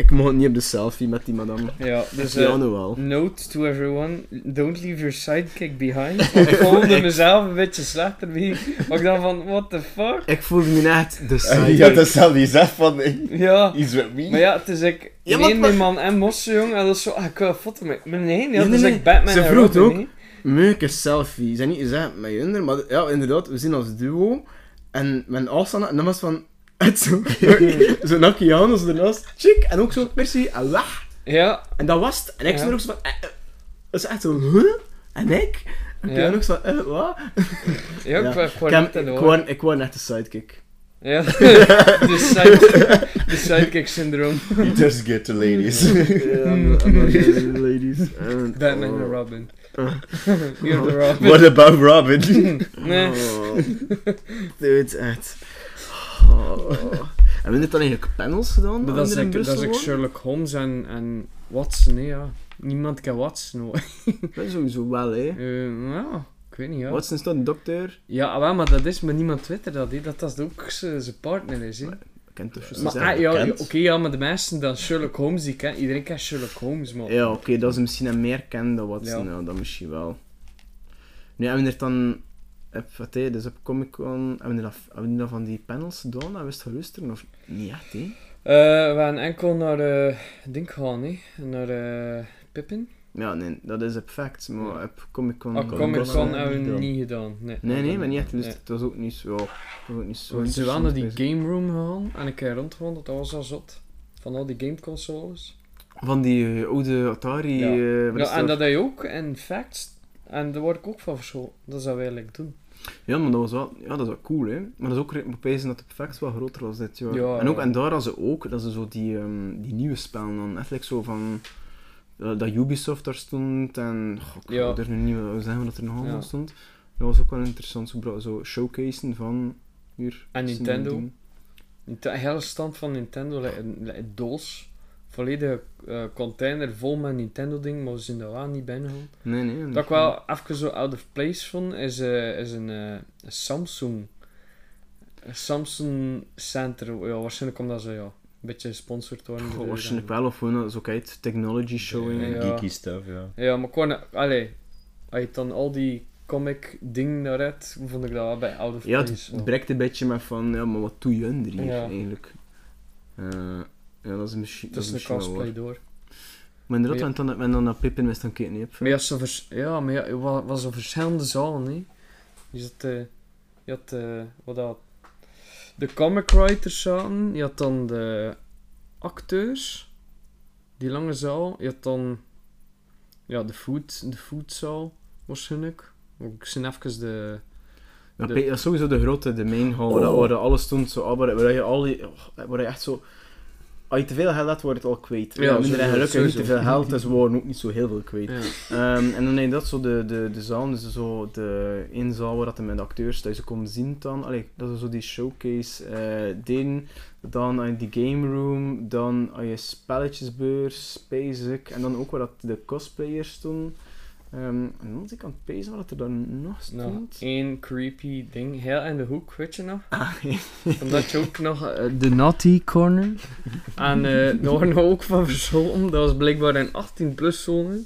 S4: Ik mocht niet op de selfie met die madame.
S3: Ja,
S4: Dus Keanu wel.
S3: note to everyone, don't leave your sidekick behind. (laughs) Ik voelde mezelf een beetje slechter bij. Maar ik dacht van, what the fuck?
S4: Ik voelde me net de sidekick.
S2: had dat zelf van,
S3: Ja.
S2: iets met me.
S3: Maar ja, het is ik,
S4: Ja,
S3: nee,
S4: maar-
S3: mijn man en Mosse, jong, en dat is zo, ah, ik wil een foto met, nee, nee,
S4: Nee,
S3: dat
S4: nee,
S3: is
S4: nee.
S3: ik Batman
S4: Ze vroeg ook. Meuke selfie. Ze zijn niet gezegd met je maar ja, inderdaad, we zien als duo. En mijn afstand, en dan was van, het zo, (laughs) zo naar Keanu, zo ernaast, chick, en ook zo, merci, en weg.
S3: Ja,
S4: En dat was het. En ik
S3: Ja.
S4: stond ook zo van, eh, eh. dat is echt zo, huh? En ik? En
S3: Ja.
S4: Ook zo van, eh, wat? (laughs)
S3: ja, ik
S4: Ja.
S3: ik
S4: Ik,
S3: net in de
S4: ik, ik net de sidekick.
S3: Ja, (laughs) de, side, de sidekick syndroom.
S2: He just get the ladies.
S4: Ja, I'm not- I'm not getting the ladies. And-
S3: Batman
S4: oh.
S3: en Robin.
S4: Uh.
S3: You're the Robin.
S2: What about Robin?
S3: Nee.
S4: Oh. Dude, echt. Oh. Hebben we dit dan eigenlijk panels gedaan?
S3: Maar dat is ik, dat is
S4: Brussel
S3: ik? Sherlock Holmes en, en Watson, hè, ja. Niemand kan Watson, hoor. (laughs)
S4: Dat is sowieso wel, hè.
S3: Eh, ja, ik weet niet, ja.
S4: Wat is dat, dokter?
S3: Ja, wel, maar dat is, maar niemand weet er dat, hè. Dat dat ook zijn partner is, hè.
S4: Kent toch
S3: Maar ah, ja, oké, ja, maar de meesten dan Sherlock Holmes, die ken, iedereen kent Sherlock Holmes, maar...
S4: Ja, oké, dat is misschien een meer kennen dan wat
S3: Ja.
S4: ja. dat misschien wel. Nu hebben we er dan, op, dus op Comic Con, hebben we, dat, hebben we dat van die panels gedaan, en wist geluisterd of niet echt, hè?
S3: Eh, we gaan enkel naar de ding gaan, hè. Naar eh Pippin.
S4: Ja, nee, dat is op Facts, maar op Comic Con...
S3: Ah, Comic
S2: Con hebben we niet
S3: gedaan. Nee,
S4: Nee, nee, maar niet echt
S3: Nee.
S4: geluisterd. Dat was ook niet zo... Ook niet zo
S3: We zijn wel naar die game room gegaan en een keer rondgewandeld, dat was al zot. Van al die gameconsoles.
S4: Van die oude Atari...
S3: Ja.
S4: eh,
S3: Ja, en dat heb je ook in Facts. En daar word ik ook van verscholen. Dat zou we eigenlijk doen.
S4: Ja, maar dat was wel, ja, dat is wel cool, hè. Maar dat is ook bewijzen dat de Facts wel groter was dit jaar.
S3: Ja,
S4: en, ook, en daar hadden ze ook, dat ze zo die, ehm, die nieuwe spellen dan, like zo van... eh, dat Ubisoft daar stond en... Goh, ik
S3: Ja.
S4: er nu niet zeggen wat er nog allemaal
S3: Ja.
S4: stond. Dat was ook wel interessant, zo, zo showcasen van... Hier,
S3: En Nintendo. hele stand van Nintendo, like doos. Volledige eh, container vol met Nintendo-ding, maar we zijn daar wel niet binnen gegaan.
S4: Nee, nee.
S3: Wat ik wel even zo out of place vond, is, eh, is een, eh, Samsung. Een Samsung Center. Ja, waarschijnlijk omdat ze ja, een beetje gesponsord worden.
S4: Goh,
S3: door-
S4: waarschijnlijk wel, of gewoon zo kijk, technology showing.
S3: Ja.
S2: Ja. Geeky stuff, ja.
S3: Ja, maar gewoon, allee, als je dan al die comic dingen naar hebt, vond ik dat wel bij out of
S4: Ja,
S3: place.
S4: het breekt een beetje met van, ja, maar wat doe je er hier
S3: Ja.
S4: eigenlijk? Ja, dat is misschien...
S3: Het is een cosplay door.
S4: Maar inderdaad,
S3: Ja.
S4: want dan, men dan naar Pippin wist dan kijken, niet
S3: Maar ja, zo vers ja, maar ja, het wa- was zo verschillende zalen, hè. Je had, eh, je had eh, wat dat, de comic writers zaten, je had dan de acteurs, die lange zaal, je had dan ja, de food, de foodzaal, waarschijnlijk. Ik zie even de...
S4: Ja,
S3: De-
S4: Pe- dat is sowieso de grote, de main hall,
S3: Oh.
S4: waar alles stond, zo, ah, waar, waar je al die, oh, waar je echt zo... Als je te veel geld hebt, wordt het al kwijt.
S3: Ja,
S4: Ja, minder en gelukkig niet te veel geld, dus we waren ook niet zo heel veel kwijt.
S3: Ja.
S4: Ehm, en dan heb je dat zo, de, de, de zaal, dus zo de één zaal waar dat je met de acteurs thuis kon zien dan. Allee, dat is zo die showcase eh ding. Dan aan die game room, dan je spelletjesbeurs, basic. En dan ook waar dat de cosplayers stonden. Ehm, en dan was ik aan het pezen wat er dan nog stond.
S3: één creepy ding, heel in de hoek, weet je nog?
S4: Ah, (laughs) nee.
S3: Omdat je ook nog eh, de Naughty Corner. en daar waren we ook van verscholen. Dat was blijkbaar een 18-plus zone.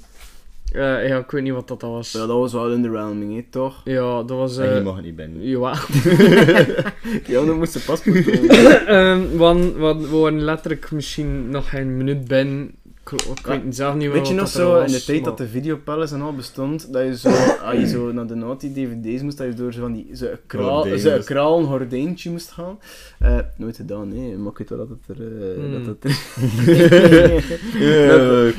S3: Eh, ja, ik weet niet wat dat was.
S4: Ja, dat was wel underwhelming, hè, toch?
S3: Ja, dat was...
S2: En je
S3: eh
S2: mag niet binnen. (laughs)
S3: ja, (laughs)
S4: ja, dan moest ze paspoort tonen.
S3: Ehm, want, want we waren letterlijk misschien nog geen minuut binnen. Ik, weet zelf niet
S4: Weet je
S3: wat
S4: nog
S3: dat
S4: zo,
S3: was,
S4: in de tijd
S3: maar-
S4: dat de videopalace en al bestond, dat je zo, (coughs) als je zo naar de naughty dvd's moest, dat je door zo van die, zo een kraal, zo een kraal, een gordijntje moest gaan. Eh, nooit gedaan, nee, maar ik weet wel dat het er... eh,
S3: Hmm.
S4: dat het er... (laughs)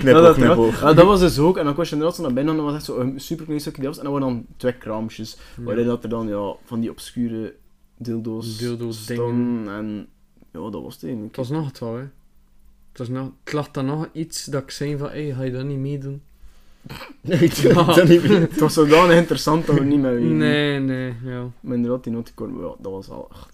S4: (laughs) Dat,
S2: knippel.
S4: Ja, dat was dus ook, en dan was je inderdaad zo naar binnen, en dan was echt zo een super klein stukje deels, en dan waren dan twee kraamjes, waarin dat er dan, ja, van die obscure dildo's
S3: Dildo's
S4: stonden, en ja, dat was het eigenlijk.
S3: Het was nog het wel, hè. Het, was nog, het lag dan nog iets dat ik zei van, hé, ga je dat niet meedoen?
S2: Nee, (laughs) ik doe dat niet meer.
S4: Het was zodanig interessant dat we niet meer weten.
S3: Nee, nee, ja.
S4: Maar inderdaad, die noticorn, ja, dat was al... ach,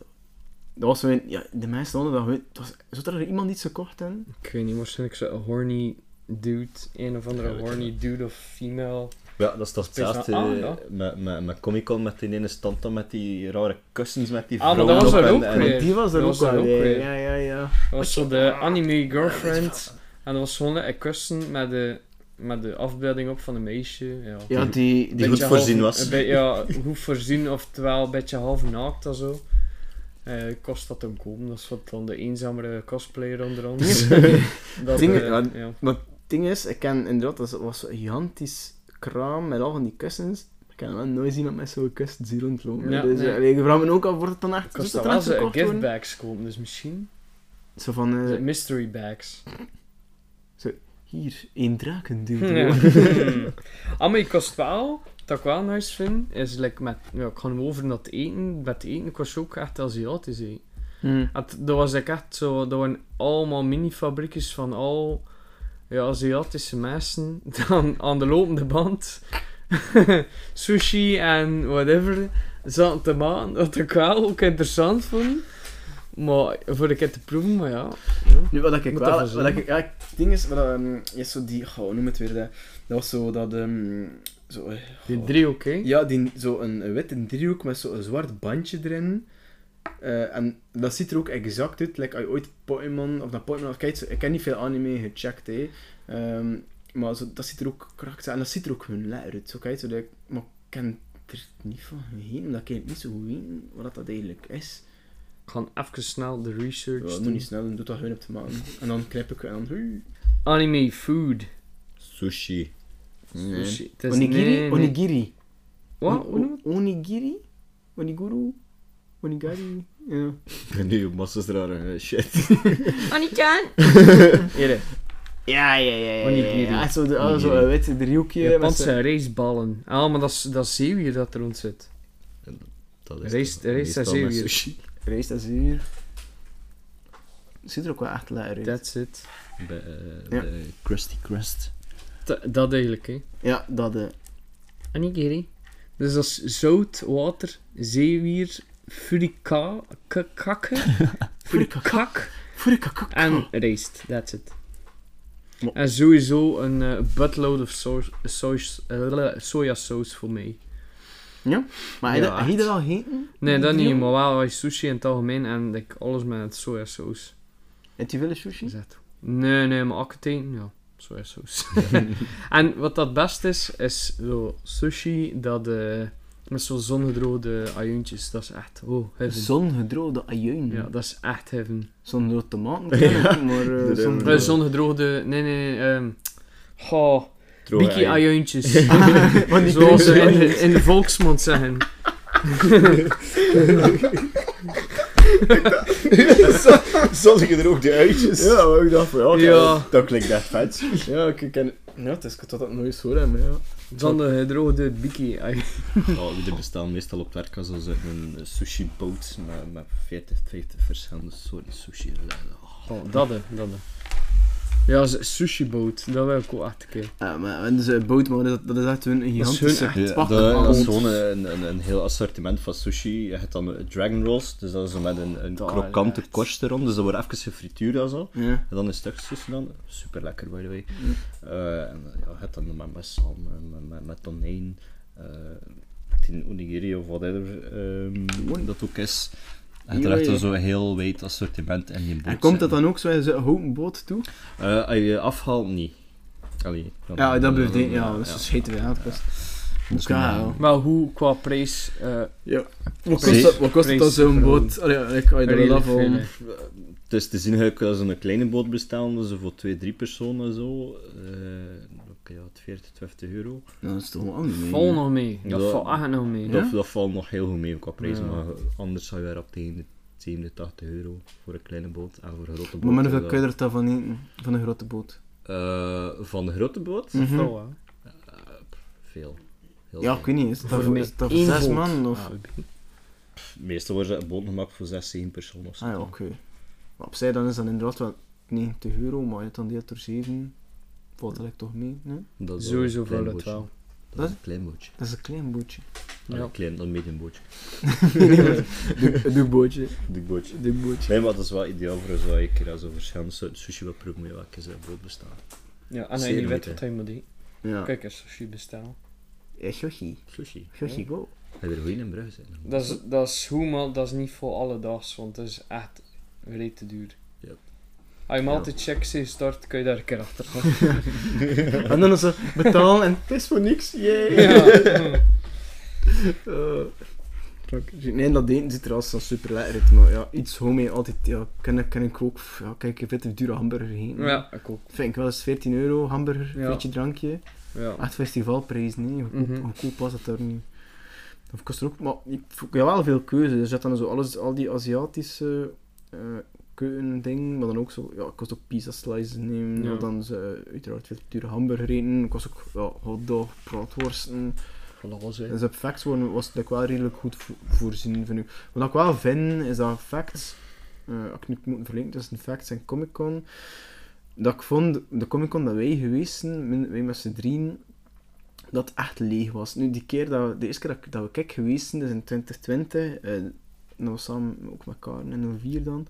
S4: dat was zo een, ja, de mensen hadden dat was- Zou er iemand iets gekocht hebben?
S3: Ik weet niet, waarschijnlijk zo'n horny dude, een of andere
S2: Ja,
S3: horny dude of female.
S2: Ja, dat is toch
S3: Speciaal-
S2: hetzelfde
S3: ah,
S2: eh,
S3: ja.
S2: met, met, met Comic Con, met die ene stand dan met die rare kussens met die
S3: Ah, maar
S2: vrouwen
S3: dat was er
S2: en-
S3: ook
S2: en-
S3: weer.
S4: Die was er
S3: Dat
S4: ook
S3: was er
S4: wel
S3: ook
S4: weer.
S3: weer.
S4: Ja, ja, ja.
S3: Dat was zo de anime girlfriend. En dat was gewoon een kussen met de, met de afbeelding op van een meisje. Ja,
S4: Ja, die... die
S2: Die goed voorzien
S3: half-
S2: was.
S3: een be- ja, goed voorzien, oftewel een beetje half naakt of zo. Eh, kost dat hem komen, dat is wat dan de eenzamere cosplayer onder (laughs) ons. dat,
S4: Dingen-
S3: eh,
S4: ja,
S3: ja.
S4: Maar het ding is, ik ken inderdaad, dat was gigantisch kraam met al van die kussens. Ik ken wel nooit iemand met zo'n kussens hier rondlopen.
S3: Ja,
S4: dus
S3: nee.
S4: eh, ik vraag me ook af, wordt het dan echt...
S3: Kost dat wel zo
S4: worden?
S3: giftbags komen, dus misschien.
S4: Zo van,
S3: Zo mystery bags.
S4: hier, één draken duwt.
S3: Ja. (laughs) ah, maar je kost wel, dat ik wel nice vind, is like met, ja, ik ga nu over naar het eten, met het eten kost je ook echt Aziatisch eten. Het, dat was echt zo, dat waren allemaal mini-fabriekjes van al ja, Aziatische mensen (laughs) dan aan de lopende band (laughs) sushi en whatever zaten te maken, wat ik wel ook interessant vond. Maar voor een keer te proeven, maar ja. ja.
S4: Nu, wat ik
S3: Moet
S4: wel... Wat ik, ja, het ding is, wat, ehm, je hebt zo die... Goh, noem het weer? Dat, dat was zo dat... ehm zo, eh,
S3: Die
S4: goh.
S3: drie oké.
S4: Ja, die, zo een, een witte driehoek met zo'n zwart bandje erin. Eh, en dat ziet er ook exact uit, like, als je ooit Pokémon of naar Pokémon of kijkt, ik heb niet veel anime gecheckt, hè. Ehm, maar zo, dat ziet er ook krachtig uit en dat ziet er ook gewoon lekker uit. Zo, kijk, zo, dat maar ik ken er niet van gegeten, omdat ik niet zo goed weet wat dat eigenlijk is.
S3: Ik ga even snel de research
S4: Ja,
S3: doen.
S4: niet snel, doen, doe dat gewoon op te maken. En dan knip ik en dan... hui.
S3: Anime food.
S2: Sushi.
S3: Sushi.
S4: Onigiri?
S3: nee, nee.
S4: Onigiri.
S3: Wat?
S4: Onigiri? Oniguru? Onigari? Ja. (laughs)
S2: Nu, massa's rare shit. (laughs)
S3: Anikan! (laughs)
S4: Eerder. Ja, ja, ja, ja. Ja, ja. Zo, de, ah, zo een witte driehoekje.
S3: Japanse
S4: zo-
S3: rijstballen. Ah, maar dat is, dat is zeewier dat er rond zit.
S2: Dat
S3: Rijst-
S2: toch
S3: rijst en
S2: meestal met
S3: zeewier.
S2: sushi.
S4: Rijst en zuur. Ziet er ook wel echt lekker uit.
S3: That's it.
S2: Bij, eh,
S4: Ja.
S2: bij Krusty Krust.
S3: Ta- dat eigenlijk, hè.
S4: Ja, dat... eh
S3: Onigiri. Dus dat is zout, water, zeewier, furika, k- kakken, (laughs) furikak
S4: Furikakak.
S3: en rijst. That's it. En sowieso een eh, buttload of so eh, sojasaus voor mij.
S4: Ja? Maar
S3: Ja,
S4: dat- heb je dat al gegeten?
S3: Nee, dat niet, maar wel sushi in het algemeen en like, alles met sojasaus.
S4: Heb je willen sushi?
S3: Dat- Nee, nee, maar ook eten, ja, sojasaus. (laughs) en wat dat best is, is zo sushi dat eh met zo'n zongedroogde ajuintjes. Dat is echt, oh, heaven.
S4: Zongedroogde ajuin.
S3: Ja, dat is echt heaven.
S4: Zongedroogde tomaten maar...
S3: Uh, zongedroogde, nee, nee, ehm goh,
S2: Droge
S3: biki ajuintjes. (laughs)
S4: Want die
S3: Zoals ze in de, in de volksmond zeggen.
S2: Zonnegedroogde uitjes.
S4: Ja, maar ik dacht van, ja,
S3: Ja,
S2: Dat klinkt echt vet.
S4: Ja, ik ken... Ja, het is ik had dat nooit horen, maar ja.
S3: zongedroogde biki (laughs) ajuintjes.
S2: Oh, die bestaan meestal op het werk als ze een sushi boot met, met 40, 50 verschillende soorten sushi.
S3: Oh, dat dat. Ja, sushi boot, dat wil ik ook echt een keer.
S4: Ja, maar en dus een boot, maar dat, dat is echt een
S3: Dat is
S4: gigantische
S3: echt
S2: Ja, dat, dat is gewoon een, een, een heel assortiment van sushi. Je hebt dan dragon rolls, dus dat is zo met een, een krokante
S3: echt.
S2: korst erom. Dus dat wordt even gefrituurd en zo.
S4: Ja.
S2: En dan in stukjes dan. Super lekker, by the way. Eh, en ja, je hebt dan met, met zalm, met, met, met tonijn, eh in onigiri of whatever ehm, dat ook is. En je
S4: Ja,
S2: hebt er
S4: ja.
S2: echt zo'n heel wijd assortiment in je boot
S4: En komt dat dan ook zo in zo'n houten boot toe?
S2: Eh, als je afhaalt, niet. Allee, dan-
S4: Ja, dat
S2: dan-
S4: blijft één. Ja, dat is
S2: ja.
S4: scheten we aan. Het kost. Ja,
S2: ja.
S4: ja.
S3: Maar hoe qua prijs, eh
S4: Ja. Wat kost dat, wat kost dat dan zo'n boot? Allee, ja, ik kan je
S3: redelijk
S4: af om.
S2: Het is te zien dat je zo'n kleine boot bestellen, dus voor twee, drie personen zo. eh Oké, ja, 40, 50 euro.
S4: Nou, dat is toch wel anime.
S3: Vol nog mee, dat
S2: Ja.
S3: valt echt nog mee.
S2: Dat, dat valt nog heel goed mee qua prijs,
S3: Ja.
S2: maar anders zou je weer op tegen de 70, 80 euro voor een kleine boot en voor een grote boot.
S4: Maar hoeveel
S2: dat-
S4: kun je er dan van eten? Van een grote boot?
S2: Eh, van de grote boot?
S3: Vol, hè.
S2: Veel. Heel
S4: Ja, ik weet niet. Is dat
S3: Voor
S4: is dat voor
S3: één
S4: zes
S3: boot.
S4: man? Of...
S3: Ah, oké.
S2: Meestal wordt een boot gemaakt voor 6, 7 personen of zo.
S4: Ah ja, oké. Maar op zich dan is dat inderdaad wel 90 euro, maar je hebt dan deelt door 7, valt dat toch mee? Nee?
S2: Dat is
S3: Sowieso
S2: een
S3: valt het
S2: bootje.
S3: wel.
S2: Dat is een klein bootje.
S4: Dat is een klein bootje.
S2: Ja.
S3: Ja.
S2: Een klein, een medium (laughs) bootje.
S4: Een dukbootje.
S2: Dik bootje. Nee, maar dat is wel ideaal voor zo een keer als zo verschillende soorten sushi wil proberen welke ze boot bestaan.
S3: Ja, en je weet wat hij moet
S4: Ja.
S3: kijk eens sushi bestellen.
S4: Eh, Shoshi.
S2: Sushi.
S4: Shoshi, go.
S2: Heb je er goed in Brugge?
S3: Dat is, dat is goed, maar dat is niet voor alledaags, want het is echt reet te duur.
S2: Ja.
S3: Als je
S2: Ja.
S3: altijd checks in start, kun je daar een keer achter gaan. (laughs)
S4: En dan is ze betalen en het is voor niks. Yay.
S3: ja.
S4: Eh, nee, dat eten ziet er als super lekker uit, maar ja, iets homemade altijd, ja, kan, ik- kan ik ook, ja, kijk, ik heb een dure hamburger gegeten.
S3: ja, ik ook.
S4: Vind ik wel eens 14 euro, hamburger,
S3: Ja.
S4: beetje drankje.
S3: Ja.
S4: Echt festivalprijs, nee, goedkoop,
S3: Mhm.
S4: goedkoop was het daar niet. Of kost er ook, maar ik heb wel veel keuze, dus je hebt dan zo alles, al die Aziatische eh keuken ding, maar dan ook zo, ja, ik kost ook pizza slices nemen,
S3: Ja.
S4: dan ze uiteraard veel dure hamburger eten, ik kost ook ja, hotdog, braadworsten.
S3: Alles, hè.
S4: Dus op facts worden was het like, wel redelijk goed vo- voorzien, vind ik. Wat ik wel vind, is dat facts, eh, als ik nu moet verlinken tussen facts en Comic Con, dat ik vond, de Comic Con dat wij geweest zijn, wij met z'n drieën, dat echt leeg was. Nu, die keer dat we, de eerste keer dat, ik- dat we kijk geweest zijn, dus in 2020, eh, dat was samen ook met Karen en 04 dan,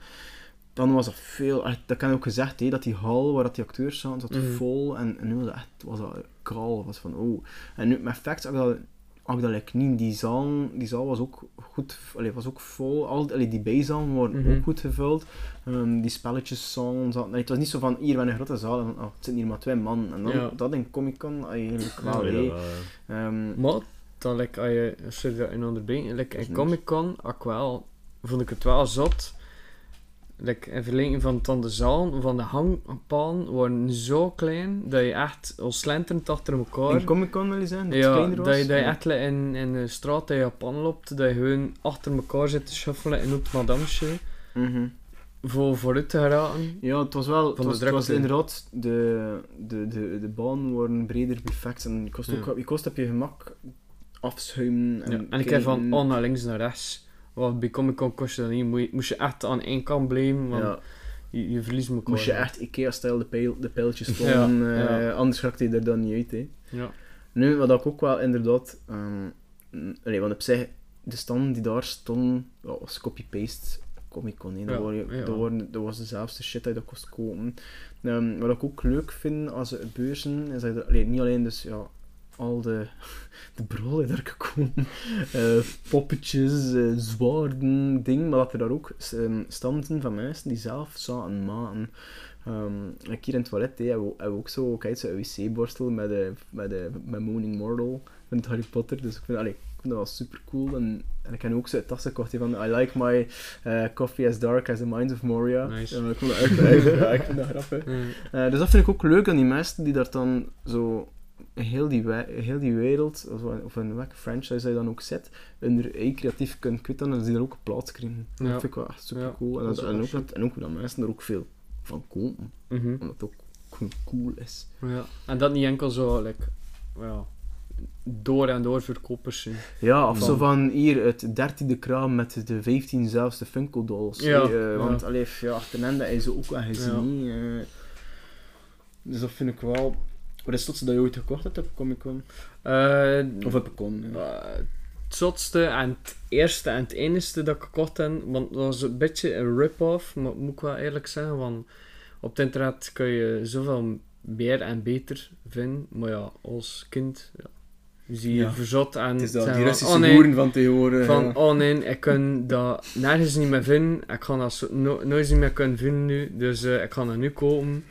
S4: dan was er veel, echt, dat kan ook gezegd, hè, dat die hal waar dat die acteurs zaten, zat
S3: Mhm.
S4: vol, en, en nu was het echt, was dat kaal, was van, oh. En nu, met facts heb ik dat had ik dat like, niet. Die zaal, die zaal was ook goed, allee, was ook vol. Al, allee, die bijzalen waren
S3: Mhm.
S4: ook goed gevuld. Ehm, die spelletjeszalen zaten... het was niet zo van, hier ben een grote zaal en oh, het zitten hier maar twee man. En dan,
S3: Ja.
S4: dat in Comic Con eigenlijk wel.
S2: Ja,
S4: hey.
S2: dat, eh,
S4: Ehm,
S3: Maar, dan, like, als je, sorry dat je in onderbreken, like, in. Comic Con, had ik wel, vond ik het wel zot. Like, in vergelijking van de zaal, van de hangpalen, waren zo klein, dat je echt al slenterend achter elkaar...
S4: in Comic Con wil je zeggen? Dat het
S3: Ja,
S4: kleiner was?
S3: dat je, dat je echt in, in de straat in Japan loopt, dat je gewoon achter elkaar zit te shuffelen in het madamsje,
S4: Mhm.
S3: voor vooruit te geraken.
S4: Ja, het was wel, het was, het was inderdaad, de, de, de, de banen waren breder buffets en je kost, ook,
S3: Ja.
S4: je kost op je gemak afschuimen. En,
S3: Ja, en ik heb van oh naar links naar rechts. Want bij Comic Con kost je dat niet. Moest je, moest je echt aan één kant blijven, want
S4: ja,
S3: je, je verliest elkaar.
S4: moest je echt Ikea-stijl de, pijl, de pijltjes
S3: Ja,
S4: volgen, eh, anders raakte je er dan niet uit. Hè.
S3: Ja.
S4: Nu, wat ik ook wel inderdaad, ehm mm, allee, want op zich, de standen die daar stonden, ja, was copy-paste Comic Con. hè. Dat,
S3: Ja,
S4: dat, dat was dezelfde shit dat je dat kost kopen. Ehm, wat ik ook leuk vind als beurzen, is dat je allee, niet alleen dus, ja, al de, de brollen daar komen, eh, poppetjes, eh, zwaarden, ding, maar dat er daar ook ehm, standen van mensen die zelf zaten maken. Ehm, ik hier in het toilet hè, hebben, we, ook zo, kijk, zo'n wc-borstel met, de, met, de, met Moaning Mortal van het Harry Potter. Dus ik vind, allee, ik vind dat wel super cool. En, en ik heb ook zo'n tas gekocht van I like my eh, coffee as dark as the minds of Moria.
S3: Nice.
S4: Ja, ik vind dat echt, echt, ja, ik vind dat grappig. Eh, dus dat vind ik ook leuk aan die mensen die daar dan zo heel die, we- heel die wereld, of, of in welke franchise je dan ook zet, hun eigen creatief kunt kwitten en dat die daar ook een plaats krijgen. Dat
S3: Ja.
S4: vind ik wel echt super
S3: Ja,
S4: cool. En,
S3: dat
S4: dat,
S3: is
S4: en,
S3: ook
S4: dat, en ook dat mensen er ook veel van kopen,
S3: Mhm.
S4: omdat het ook gewoon cool is.
S3: ja. En dat niet enkel zo, like, door en door verkopers zijn.
S4: Ja, of
S3: Van-
S4: zo van hier het dertiende kraam met de 15 zelfste Funko dolls.
S3: Ja,
S4: eh, want
S3: ja.
S4: allee, ja, ten einde is ze ook wel gezien. eh. dus dat vind ik wel. Wat is het zotste dat je ooit gekocht hebt op Comic Con?
S3: Eh,
S4: Of op Con? Ja.
S3: eh, het zotste en het eerste en het enigste dat ik gekocht heb, want dat was een beetje een rip-off, maar moet ik wel eerlijk zeggen, want op het internet kun je zoveel meer en beter vinden, maar ja, als kind, ja, zie je
S4: Ja.
S3: verzot en
S4: Het is dat, die
S3: van,
S4: Russische
S3: oh nee,
S4: boeren van tegenwoordig.
S3: Van,
S4: ja.
S3: oh nee, ik kan dat nergens niet meer vinden. Ik ga dat no- nooit niet meer kunnen vinden nu. Dus eh, ik ga dat nu kopen.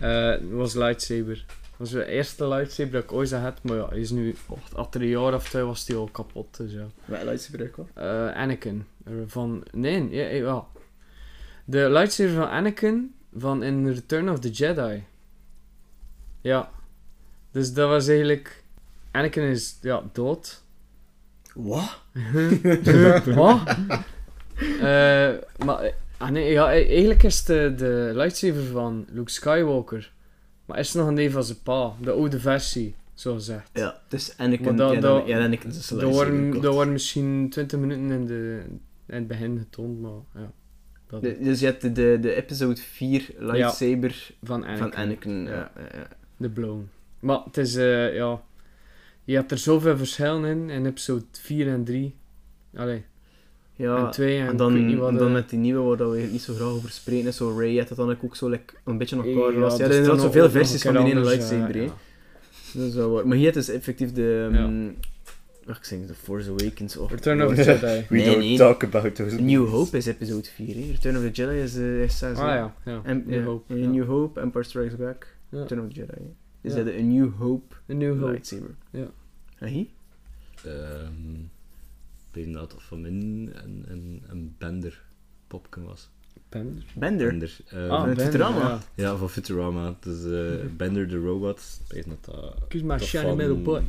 S3: Het was lightsaber. Dat was de eerste lightsaber dat ik ooit had. Maar ja, hij is nu, achter een jaar of twee was hij al kapot. Dus ja.
S4: Welke lightsaber?
S3: Eh, Anakin. Eh, Van, nee, ja, ja, ja. De lightsaber van Anakin van in Return of the Jedi. Ja. Dus dat was eigenlijk... Anakin is, ja, dood.
S4: Wat? (laughs)
S3: Wat? Eh, maar, eh, ah nee, ja, e- eigenlijk is de, de lightsaber van Luke Skywalker. Maar is nog een neef van zijn pa, de oude versie, zo gezegd.
S4: Ja, het is Anakin.
S3: Maar dat-
S4: ja,
S3: dat-
S4: een
S3: Er
S4: lightsaber
S3: worden,
S4: gekocht.
S3: er worden misschien 20 minuten in, de, in het begin getoond, maar ja. Dat
S4: De- dus je hebt de, de, de episode 4 lightsaber
S3: van Anakin.
S4: van Anakin. Ja.
S3: Ja.
S4: Ja.
S3: De blown. Maar het is, eh, ja... Je hebt er zoveel verschillen in, in episode 4 en 3. Allee,
S4: Ja,
S3: en 2 en,
S4: dan,
S3: niet
S4: en dan
S3: eh,
S4: met die nieuwe waar dat we niet zo graag over spreken, zo Ray had dat dan ook zo like, een beetje nog elkaar
S3: ja.
S4: Ja,
S3: dat
S4: er zijn zoveel versies van die ene lightsaber.
S3: ja, ja.
S4: Dat is wel waar. Maar hier het is effectief de... Um, wacht, ik zeg The Force Awakens of...
S3: Return of the Jedi.
S2: We
S4: Nee,
S2: don't
S4: nee.
S2: talk about those
S4: New Hope is episode 4, hè. Return of the Jedi is, eh is 6.
S3: Ah ja, ja.
S4: En,
S3: New
S4: ja,
S3: Hope. Ja.
S4: New Hope, Empire Strikes Back,
S3: Ja.
S4: Return of the Jedi. Is
S3: Ja.
S4: dat een New Hope
S3: A New Hope.
S4: lightsaber?
S3: Ja.
S4: En hier?
S2: Ehm, ik weet dat dat van min en, en, en Bender popken was.
S3: Bender.
S4: Bender.
S2: Bender. eh,
S3: Ah, Bender,
S4: Futurama.
S3: ja.
S2: Ja, van Futurama. Dus eh, Bender the Robot. Ik weet dat dat...
S3: Kies maar
S2: dat
S3: shiny
S2: van
S3: metal boy.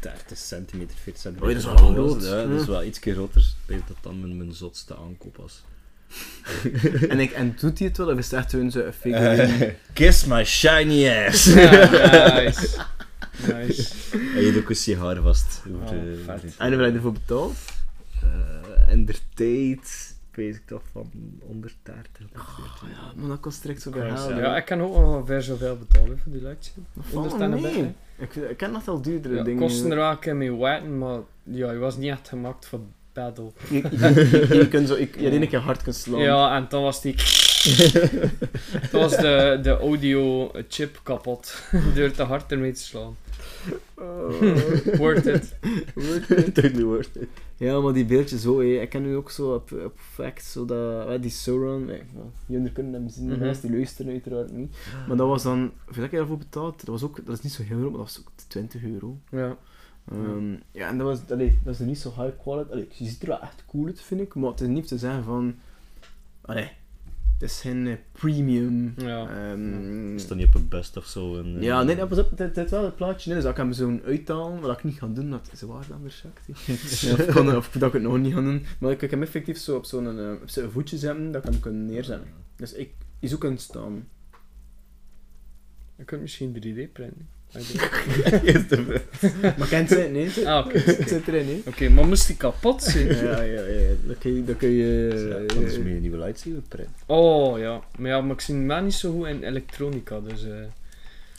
S2: 30 centimeter, 40
S4: Oh,
S2: centimeter.
S4: dat is wel groot.
S2: Ja, dat is wel iets groter. Ik weet dat dat mijn, mijn zotste aankoop was. (laughs)
S4: en, ik, en doet hij het wel, of is het echt zo'n figurine?
S2: Eh, kiss my shiny ass!
S3: Ja, (laughs) nice. Nice. (laughs)
S2: Hij heeft ook een sigaar vast. Over
S3: Oh,
S2: de-
S4: En hoeveel heb je ervoor betaald?
S2: Eh, en der tijd weet ik toch van 130.
S4: Ja, maar dat kost direct zoveel
S2: Ja,
S4: geld.
S2: ja.
S3: Ik kan ook ongeveer zoveel betalen voor die.
S4: Dat wel mee.
S3: hè.
S4: Ik, ik ken nog al duurdere
S3: Ja,
S4: dingen.
S3: kosten er wel een keer mee waten, maar ja, je was niet echt gemaakt voor battle. (laughs)
S4: Je, je, je, je kunt zo, ik, je een keer hard kunt slaan.
S3: Ja, en dan was die... (laughs) toen was de, de audio chip kapot door te hard ermee te slaan. Wordt het. (laughs)
S2: Totally worth it.
S4: Ja, maar die beeldjes zo, hé. ik ken nu ook zo op, op Facts, zo dat, eh, die Sauron, eh, jullie kunnen hem zien, de mensen die luisteren uiteraard niet. Maar dat was dan, heb je daarvoor betaald? Dat was ook, dat is niet zo heel veel, maar dat was ook 20 euro.
S3: Ja.
S4: Ehm, ja, en dat was, allee, dat is niet zo high quality, allee, je ziet er wel echt cool uit, vind ik, maar het is niet te zeggen van, allee, het is geen eh, premium.
S3: Ja.
S4: ehm,
S2: Is dat niet op het best of zo? En, eh,
S4: ja, nee, dat was op, het het wel het plaatje in, dus ik hem zo'n uithalen, wat ik niet ga doen, dat is waar dan verzakt. (laughs) ja, of, ik kan, of dat ik het nog niet ga doen, maar ik kan hem effectief zo op zo'n eh, op zijn voetjes hebben, dat ik hem kan neerzetten. Dus ik, is ook een staan.
S3: Je kunt misschien 3D printen.
S2: Is de (laughs)
S4: Maar kent het-
S3: Ah, oké.
S4: Het zit erin, hè?
S3: Oké, maar moest die kapot zijn?
S4: Ja, ja, ja, dat kun je... Dat kun je
S2: Ja, Anders moet je een nieuwe lightsaber print.
S3: Oh ja, maar ja, maar ik zie mij niet zo goed in elektronica, dus eh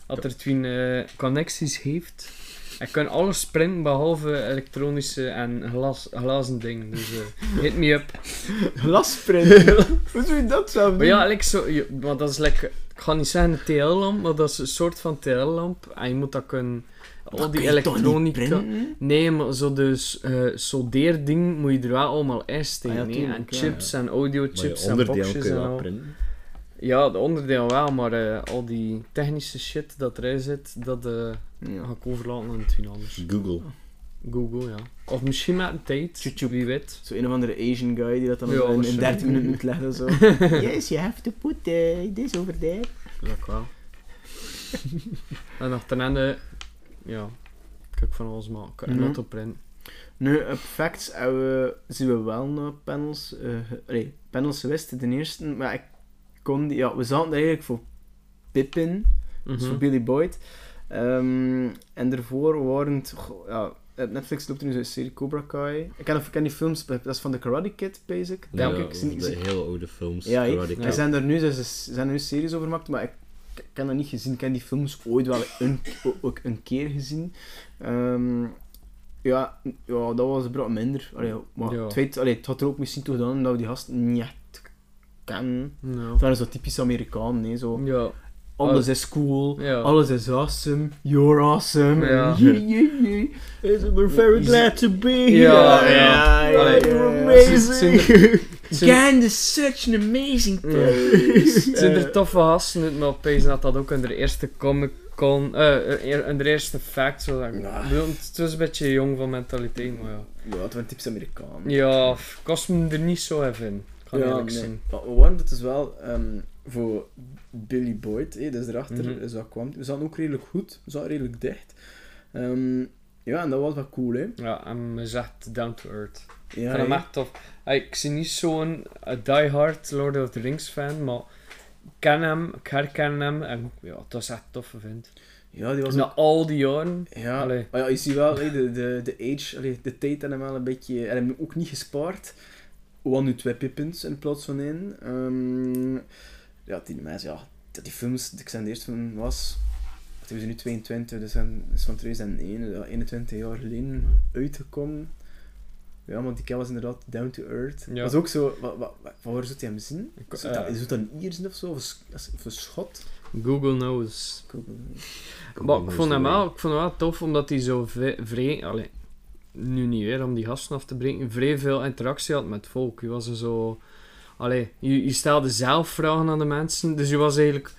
S3: als er twee eh, connecties heeft, ik kan alles printen behalve elektronische en glas, glazen dingen, dus eh, hit me up. (laughs)
S4: Glasprinten. (laughs) Hoe zou je dat zelf doen?
S3: Maar ja, like zo, je- maar dat is lekker, ik ga niet zeggen een TL-lamp, maar dat is een soort van TL-lamp en je moet dat kunnen, al die elektronica... Nee, maar zo dus eh soldeerding moet je er wel allemaal in steken.
S4: Ah ja, tuurlijk,
S3: en
S4: ja,
S3: chips en audiochips en
S2: onderdeel
S3: boxjes en
S2: wel
S3: al.
S2: printen.
S3: Ja, de onderdeel wel, maar eh, al die technische shit dat erin zit, dat eh,
S4: Ja.
S3: ga ik overlaten aan het anders.
S2: Google.
S3: Google, ja. Of misschien met een tijd,
S4: YouTube.
S3: wie weet.
S4: Zo een of andere Asian guy die dat dan
S3: Ja,
S4: in, in
S3: waarschijnlijk.
S4: 30 minuten moet leggen. Zo. (laughs) yes, you have to put uh, this over there.
S3: Dat wel. (laughs) en nog ten einde, ja, kijk van alles maken. En
S4: Mhm.
S3: op print.
S4: Nu, op facts hebben we, zien we wel naar panels. eh nee, panels geweest, de eerste. Maar ik ja, we zaten er eigenlijk voor Pippin, dus
S3: Mhm.
S4: voor Billy Boyd. Ehm, en daarvoor waren het, goh, ja, Netflix loopt er nu zo'n serie Cobra Kai. Ik ken, of, ik ken die films, dat is van The Karate Kid, basic.
S2: Ja,
S4: denk ik.
S2: De hele oude films.
S4: Ja, Er zijn er nu, er zijn er nu series over gemaakt, maar ik, ik heb dat niet gezien. Ik ken die films ooit wel een, ook een keer gezien. Ehm, ja, ja, dat was bro minder. Allee, maar
S3: Ja.
S4: het, feit, allee, het had er ook misschien toe gedaan dat we die gasten niet echt kennen.
S3: Ja.
S4: Het waren zo typisch Amerikaan, nee, zo.
S3: Ja.
S4: Alles is cool,
S3: Ja.
S4: alles is awesome, you're awesome.
S3: Ja.
S4: Yeah, yeah, yeah.
S2: We're very glad to be here.
S3: ja.
S4: ja.
S3: amazing.
S4: Ghana (laughs) is such an amazing place. (laughs)
S3: Het zijn er toffe gasten uit, maar opeens dat dat ook in de eerste Comic Con, eh, eh, in de eerste fact, zo dat, bedoel, het was een beetje jong van mentaliteit, maar ja.
S4: Ja, het waren typisch Amerikaan.
S3: Ja, ik kost me er niet zo even in. Ik Kan eerlijk
S4: nee.
S3: zijn.
S4: Maar we waren het dus wel ehm, voor Billy Boyd, hè, dus erachter
S3: Mhm.
S4: is wat kwam. We zaten ook redelijk goed, we zaten redelijk dicht. Ehm, ja, en dat was wel cool, hè.
S3: Ja, en me zegt down to earth. Ik
S4: Ja,
S3: vind hem
S4: hè.
S3: echt tof. Hey, ik zie niet zo'n eh, die-hard Lord of the Rings fan, maar ik ken hem, ik herken hem en ja, dat is echt toffe vind.
S4: ja die was
S3: Na
S4: ook...
S3: al die jaren,
S4: Ja, maar ja, je ziet wel, de, de, de age, allee, de tijd en hem wel een beetje... En hem ook niet gespaard. We hadden nu twee pippins in plaats van één. Ehm, ja, die mensen, ja, dat die films, ik zijn de eerste film was... We zijn nu 22, dus dat is van 2001, ja, 21 jaar geleden uitgekomen. Ja, want die kerel was inderdaad down to earth.
S3: Ja.
S4: was ook zo, wat, wat, wat, van waar zou hij hem zien? Zou dat,
S3: eh.
S4: is dat een Iersen of zo? Of een, Sch- of een Schot?
S3: Google knows.
S4: Google.
S3: Maar ik vond hem wel, ik vond hem wel tof omdat hij zo vrij, vrij allee, nu niet weer om die gasten af te breken, vrij veel interactie had met volk. Je was er zo, allee, je, je stelde zelf vragen aan de mensen, dus je was eigenlijk,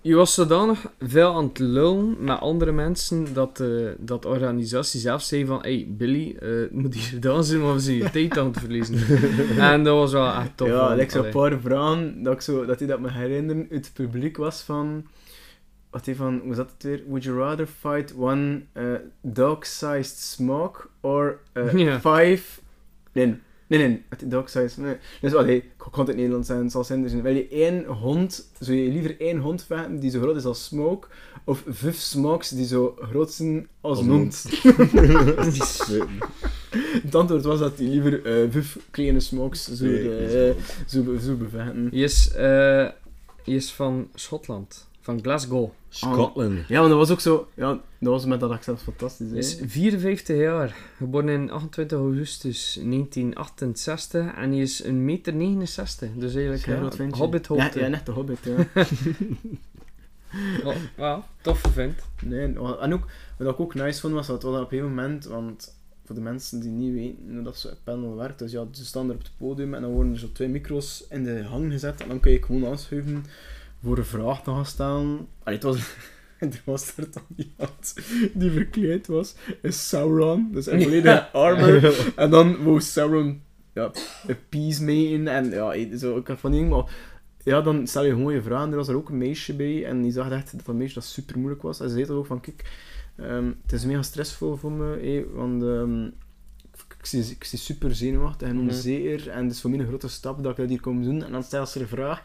S3: je was zodanig veel aan het lullen met andere mensen dat, eh, dat de organisatie zelf zei van, hey Billy, het moet hier (laughs) gedaan zijn, maar we zijn je tijd aan het verliezen. (laughs) en dat was wel echt tof.
S4: Ja,
S3: want,
S4: like zo'n paar vragen dat, ik zo, dat hij dat me herinneren het publiek was van... Wat hij van, hoe zat het weer? Would you rather fight one uh, dog-sized smoke or uh, (laughs)
S3: Ja.
S4: five... Nee, nee, nee, dog-sized... Nee. Dus allee, ik kan het in het Nederlands zijn, het zal zijn. Dus wil je één hond, zou je liever één hond vechten die zo groot is als smoke, of vijf smokes die zo groot zijn als,
S2: Als
S4: een hond? (laughs) (laughs) Het antwoord was dat hij liever eh, vijf kleine smokes zou,
S2: Nee,
S4: eh, zou, zou bevechten.
S3: Je is, eh, je is van Schotland, van Glasgow.
S2: Scotland.
S4: Ja, maar dat was ook zo... Ja, dat was met dat accent fantastisch.
S3: Hij is
S4: hè.
S3: 54 jaar, geboren in 28 augustus 1968 en hij is een meter 69, dus eigenlijk
S4: Ja, je?
S3: hobbithoogte.
S4: Ja, ja, net de hobbit, ja. (laughs)
S3: Oh, ja, toffe vent.
S4: Nee, en ook, wat ik ook nice vond, was dat wel op een moment, want voor de mensen die niet weten hoe dat zo'n panel werkt, dus ja, ze staan er op het podium en dan worden er zo twee micro's in de hang gezet en dan kun je gewoon aanschuiven voor een vraag te gaan stellen. Allee, het was... (laughs) Er was er dan iemand die verkleed was in Sauron, dus in volledige armor. (laughs) En dan wou Sauron ja, een peace meten en ja, zo, ik had van dingen, maar ja, dan stel je gewoon je vraag. En er was er ook een meisje bij en die zag echt dat dat meisje dat super moeilijk was. En ze zei dat ook van, kijk, ehm, het is mega stressvol voor me, want ehm, ik, zie, ik zie super zenuwachtig en
S3: Mhm.
S4: onzeker. En het is voor mij een grote stap dat ik dat hier kom doen. En dan stelt ze een vraag.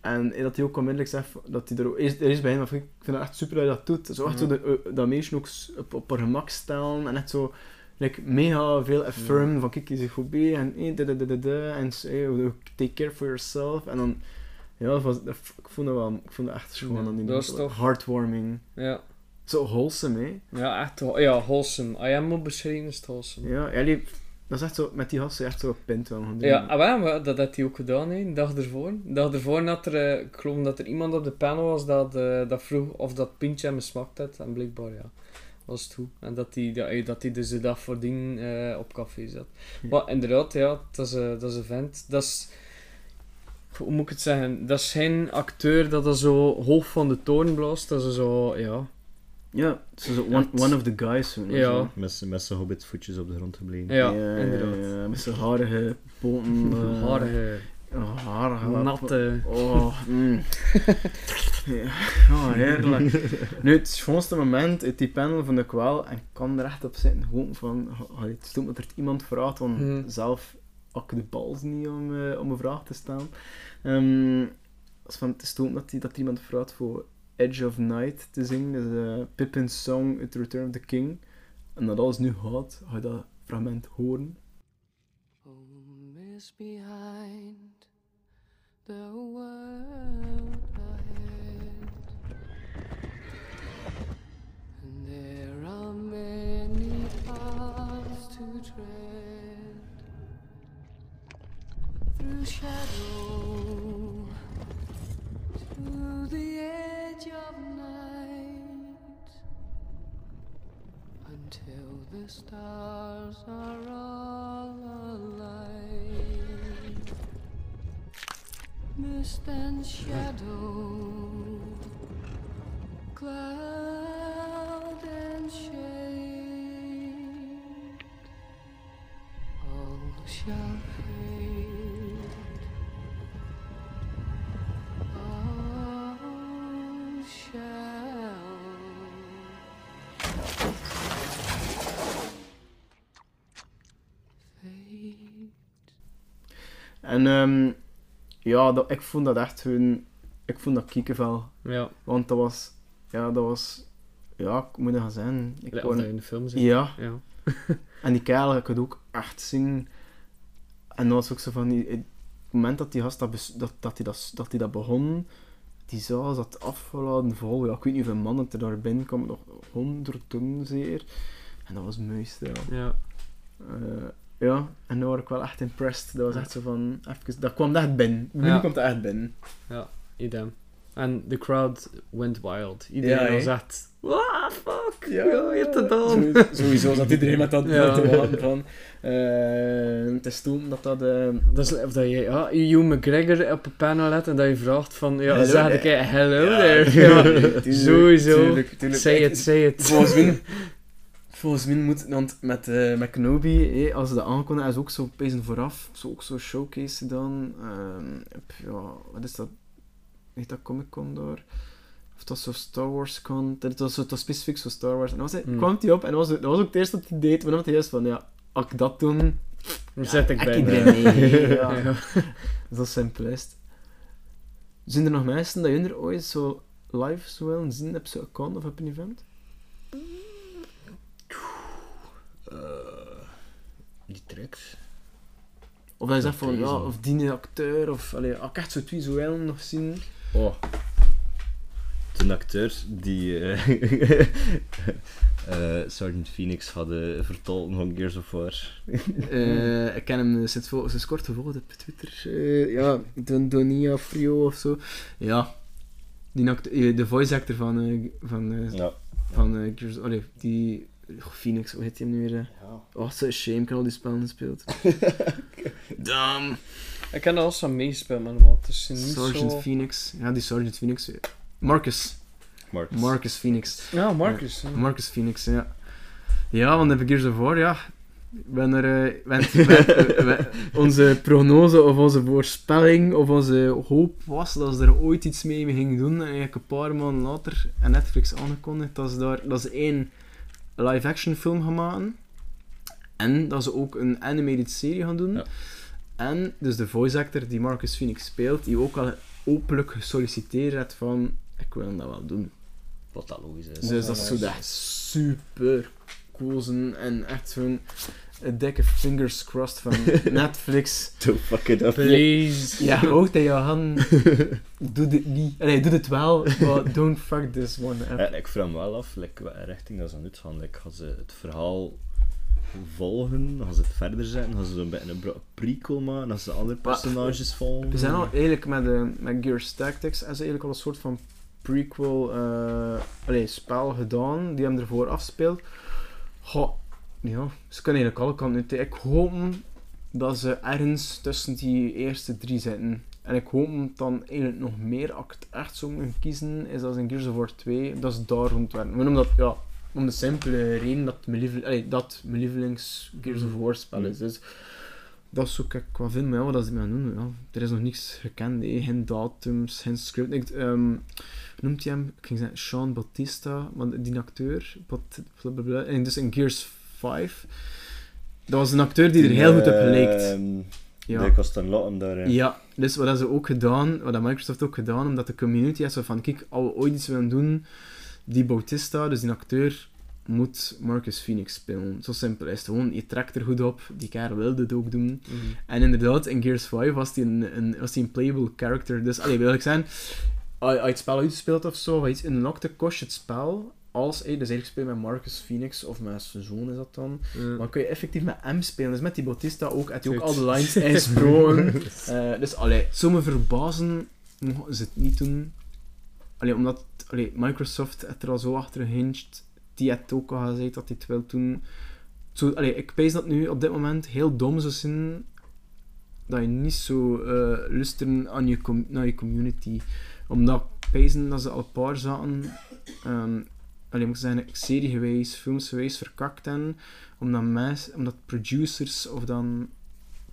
S4: En dat hij ook onmiddellijk zegt dat hij er ook... Eerst, er is bij hem, ik vind het echt super dat je dat doet. Zo echt zo de, eh, dat meisje ook op, op haar gemak stellen. En echt zo... Like, mega veel affirm van kijk je zich goed bij en eh, da, da, da, da, da, en eh, take care for yourself en dan ja dat was, dat, ik vond dat wel ik vond dat echt schoon
S3: Ja,
S4: die
S3: dat
S4: heartwarming
S3: Ja.
S4: zo wholesome hè
S3: Ja, echt. Ja, wholesome. Als je hem moet beschrijven, is het wholesome.
S4: ja, dat is echt zo met die gasten echt zo pint wel gaan doen.
S3: Ja, ah, maar dat had hij ook gedaan, hè, een dag ervoor. Een dag ervoor dat er, eh, ik geloof dat er iemand op de panel was dat, eh, dat vroeg of dat pintje hem smaakt had. En blijkbaar, ja, was het goed. En dat hij, dat, hij- dat hij dus de dag voordien eh, op café zat.
S4: Ja.
S3: Maar inderdaad, ja, dat is, eh, dat is een vent. Dat is, hoe moet ik het zeggen? Dat is geen acteur dat er zo hoog van de toren blaast. Dat is zo, ja.
S4: Ja zo, zo one, one of the guys zo,
S3: Ja.
S4: zo.
S2: Met z'n- met zijn hobbitvoetjes op de grond gebleven.
S3: Ja,
S4: ja,
S3: inderdaad.
S4: ja, met zijn harige poten (laughs) eh,
S3: Harige,
S4: oh, harige
S3: natte.
S4: Oh, mm. (laughs) ja. oh, heerlijk. Nu, het schoonste moment uit die panel vond ik wel, en ik kan er echt op zitten, gewoon van, het stomt dat er iemand vraagt, want
S3: Mhm.
S4: zelf had ik de bals niet om, eh, om een vraag te stellen. Ehm als van, het stomt dat, die, dat iemand vraagt voor Edge of Night te zingen, dus eh Pippin's song The Return of the King. En dat alles nu gaat, ga je dat fragment horen.
S5: Home is behind, the world ahead. And there are many paths to tread through shadow to the edge of night until the stars are all alight. Mist and shadow, cloud and shade, all shall
S4: En ehm, ja, dat, ik vond dat echt hun... Ik vond dat kiekenvel.
S3: Ja,
S4: Want dat was... Ja, dat was... Ja, ik moet dat gaan zeggen. Ik
S3: dat je in de film zit.
S4: ja,
S3: Ja. (laughs)
S4: en die kerel ik het ook echt zingen. En dat was ook zo van... Die, het moment dat die gast dat, dat, dat, die dat, dat die dat begon... Die zaal zat afgeladen vol. Ja, ik weet niet hoeveel mannen er daar binnen kwamen. Nog honderden zeer. En dat was mooiste, ja.
S3: Ja.
S4: Eh, ja, en daar was ik wel echt impressed. Dat was echt zo van... Even, dat kwam echt binnen. Nu
S3: Ja.
S4: komt dat echt binnen.
S3: idem. En de crowd went wild. Iedereen
S4: Ja,
S3: was echt... What fuck?
S4: Ja,
S3: Ja, je hebt het dan.
S4: Sowieso, zat iedereen met dat (laughs)
S3: Ja.
S4: te wachten van... eh, het is toen dat dat... eh,
S3: Dat is of dat je ja, Hugh McGregor op een panel hebt en dat je vraagt van... Ja,
S4: Hello
S3: zeg ik hello
S4: Ja,
S3: there.
S4: tuurlijk, (laughs)
S3: Ja, (laughs) sowieso.
S4: tuurlijk, tuurlijk.
S3: Say it, say it.
S4: Volgens mij... Volgens mij moet... Want met, eh met Kenobi, hé, als ze dat aankondigen, is ook zo pezen vooraf. Zo ook zo'n showcase gedaan. Ehm, ja, wat is dat? Heet dat Comic Con daar? Of dat zo Star Wars Con? Dat was, zo, dat was specifiek zo Star Wars. En dan was hij,
S3: Hmm.
S4: kwam hij op en dat was, dat was ook het eerste dat hij deed. Maar dan had hij juist van, ja, als ik dat doe...
S3: Dan zet ik bij.
S4: iedereen mee. (laughs) Ja.
S3: Ja. (laughs)
S4: Zo simpel is het. Zijn er nog mensen dat je er ooit zo live zo willen zien op zo'n account of op een event?
S2: Die tracks.
S4: Of Dat zegt van,
S2: is
S4: ja, of die acteur, of allee, ik echt zo twee zo willen nog zien.
S2: Oh. Een acteur die eh (laughs) eh, Sergeant Phoenix hadden vertolken van Gears of War.
S4: Eh, (laughs) ik ken hem sinds, sinds kort gevolgd op Twitter. Ja, Don Donia Frio of zo. Ja. Die de voice actor van, van,
S2: Ja.
S4: van Gears- allee, die oh, Phoenix, hoe heet hij nu weer? eh?
S2: Ja.
S4: Oh, zo'n shame, ik heb al die spellen gespeeld. (laughs) Damn.
S3: Ik heb er al zo meegespeeld, maar wat is niet
S4: Sergeant
S3: zo...
S4: Phoenix. Ja, die Sergeant Phoenix. Marcus.
S2: Marcus.
S4: Marcus Phoenix.
S3: Ja, Marcus.
S4: Marcus Phoenix, ja. Ja, want heb ik hier zo voor, ja. Hebben er, eh, onze prognose of onze voorspelling of onze hoop was dat ze er ooit iets mee gingen doen. En eigenlijk een paar maanden later en Netflix aangekondigd dat ze, daar, dat ze één live-action film gaan maken. En dat ze ook een animated serie gaan doen.
S2: Ja.
S4: En dus de voice actor die Marcus Phoenix speelt, die ook al openlijk gesolliciteerd heeft van ik wil dat wel doen.
S2: Wat dat logisch is.
S4: Dus dat is zo dat super cool zijn en echt zo'n een dikke fingers crossed van (laughs) Netflix.
S2: To fuck it up.
S3: Please.
S4: Ja, (laughs) ook dat je han doe dit niet. Nee, doe het wel, maar don't fuck this one up.
S2: Eh, ik vraag me wel af, like, welke richting dat ze aan uitgaan. Like, gaan ze het verhaal volgen? Gaan ze het verder zetten? Gaan ze zo'n beetje een prequel maken? Gaan ze andere personages volgen?
S4: We zijn al eigenlijk met, de, met Gears Tactics en ze eigenlijk al een soort van prequel eh allee, spel gedaan die hem ervoor afspeelt. Goh, ja, ze kunnen eigenlijk alle kanten uit. Ik hoop dat ze ergens tussen die eerste drie zitten. En ik hoop dan eigenlijk nog meer, als ik het echt zou moeten kiezen, is dat in Gears of War 2, dat ze daar rond werden. Maar omdat, ja, om de simpele reden dat mijn, lievel- allee, dat mijn lievelings Gears of War spel is. Dus dat zoek ik qua vinden, maar ja, wat ze mij doen, ja. Er is nog niks gekend, hè. geen datums, geen script. Ik, ehm, hoe noemt hij hem? Ik ging zeggen Sean Bautista, maar die acteur, blablabla. en dus in Gears 5, dat was een acteur die er heel goed op gelijkt.
S2: Ehm,
S4: Ja.
S2: De Costan Lottem daar. eh.
S4: Ja, dus wat hebben ze ook gedaan, wat heeft Microsoft ook gedaan, omdat de community zo van, kijk, als we ooit iets willen doen, die Bautista, dus die acteur, moet Marcus Phoenix spelen. Zo simpel is het gewoon, je trekt er goed op, die kerel wilde het ook doen.
S3: Mhm.
S4: En inderdaad, in Gears 5 was hij een, een, was die een playable character. Dus, allee, wil ik zeggen, als je het spel uitspeelt of zo, of iets unlockte, kost je het spel als, hey, dus eigenlijk speel je met Marcus Phoenix, of met zijn zoon is dat dan. Maar kun je effectief met hem spelen. Dus met die Bautista ook, had hij ook al de lines ingesproken. (laughs) Eh dus allee, het zou me verbazen mochten ze het niet doen. Allee, omdat allee, Microsoft het er al zo achter hinged. Die had ook al gezegd dat hij het wil doen. Zo, allee, ik pees dat nu op dit moment heel dom zou zijn dat je niet zo eh luisteren aan je naar je community. Omdat pezen dat ze al een paar zaken, ehm allee, moet ik zeggen, serie geweest, films geweest, verkakt hebben. Omdat, omdat producers of dan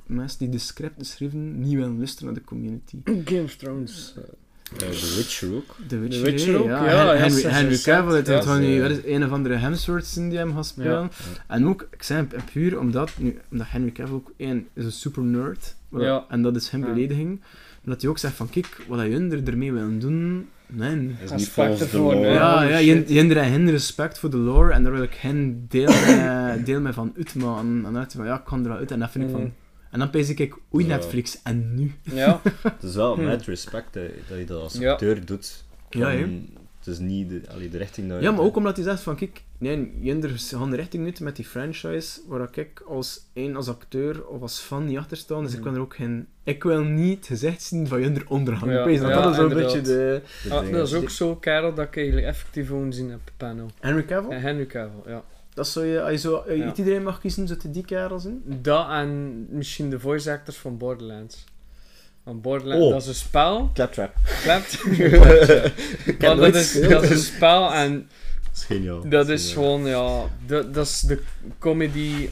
S4: mensen die de scripten schrijven niet willen luisteren naar de community. (clears throat)
S3: Game of Thrones. eh,
S2: Eh, The Witcher ook.
S4: The Witcher,
S3: ook,
S4: ja.
S3: ja,
S4: Hen-
S3: ja,
S4: Henry, Cavill, het
S3: ja,
S4: is een of andere Hemsworths in die hem gaat spelen.
S3: Ja.
S4: En ook, ik zei en puur omdat, nu, omdat Henry Cavill ook één is een super nerd, wat-
S3: Ja.
S4: en dat is hem
S3: Ja.
S4: belediging. Omdat hij ook zegt van, kijk, wat jullie er ermee willen doen, man.
S2: Is niet volgens de lore.
S4: Ja,
S3: holy
S4: ja,
S3: shit.
S4: je je hebt er geen respect voor de lore en daar wil ik geen deel, (coughs) mee- deel mee van uitmaken. En dan van, ja, ik kan er wel uit. En dat vind ik van...
S3: Mhm.
S4: En dan pees ik, oei
S2: Ja.
S4: Netflix, en nu?
S3: Ja. (laughs)
S2: Het is wel
S3: Hm.
S2: met respect hè, dat je dat als acteur doet.
S4: Ja, hè.
S2: Van, Het is niet de, allee, de richting je-
S4: Ja, maar ook omdat hij zegt van, kijk, nee, Jinder gaan de richting uit met die franchise, waar ik als één als acteur of als fan niet achter sta, dus ik wil er ook geen... Ik wil niet gezegd zien van Jinder onderhand.
S3: Ja, ja,
S4: dat is
S3: inderdaad.
S4: beetje de...
S2: de
S3: Ah, dat is ook zo, Karel, dat ik eigenlijk effectief gewoon zien heb op panel.
S4: Henry Cavill?
S3: En Henry Cavill, ja.
S4: Dat zou je, als je zo
S3: Ja.
S4: niet iedereen mag kiezen, zou je die kerel zijn?
S3: Dat en misschien de voice actors van Borderlands. Want Borderlands,
S2: Oh.
S3: dat is een spel.
S2: Claptrap.
S4: Heb (laughs)
S3: Want dat is, dat is een spel en
S2: Dat is geniaal.
S3: dat is gewoon, ja, dat, dat is de comedy.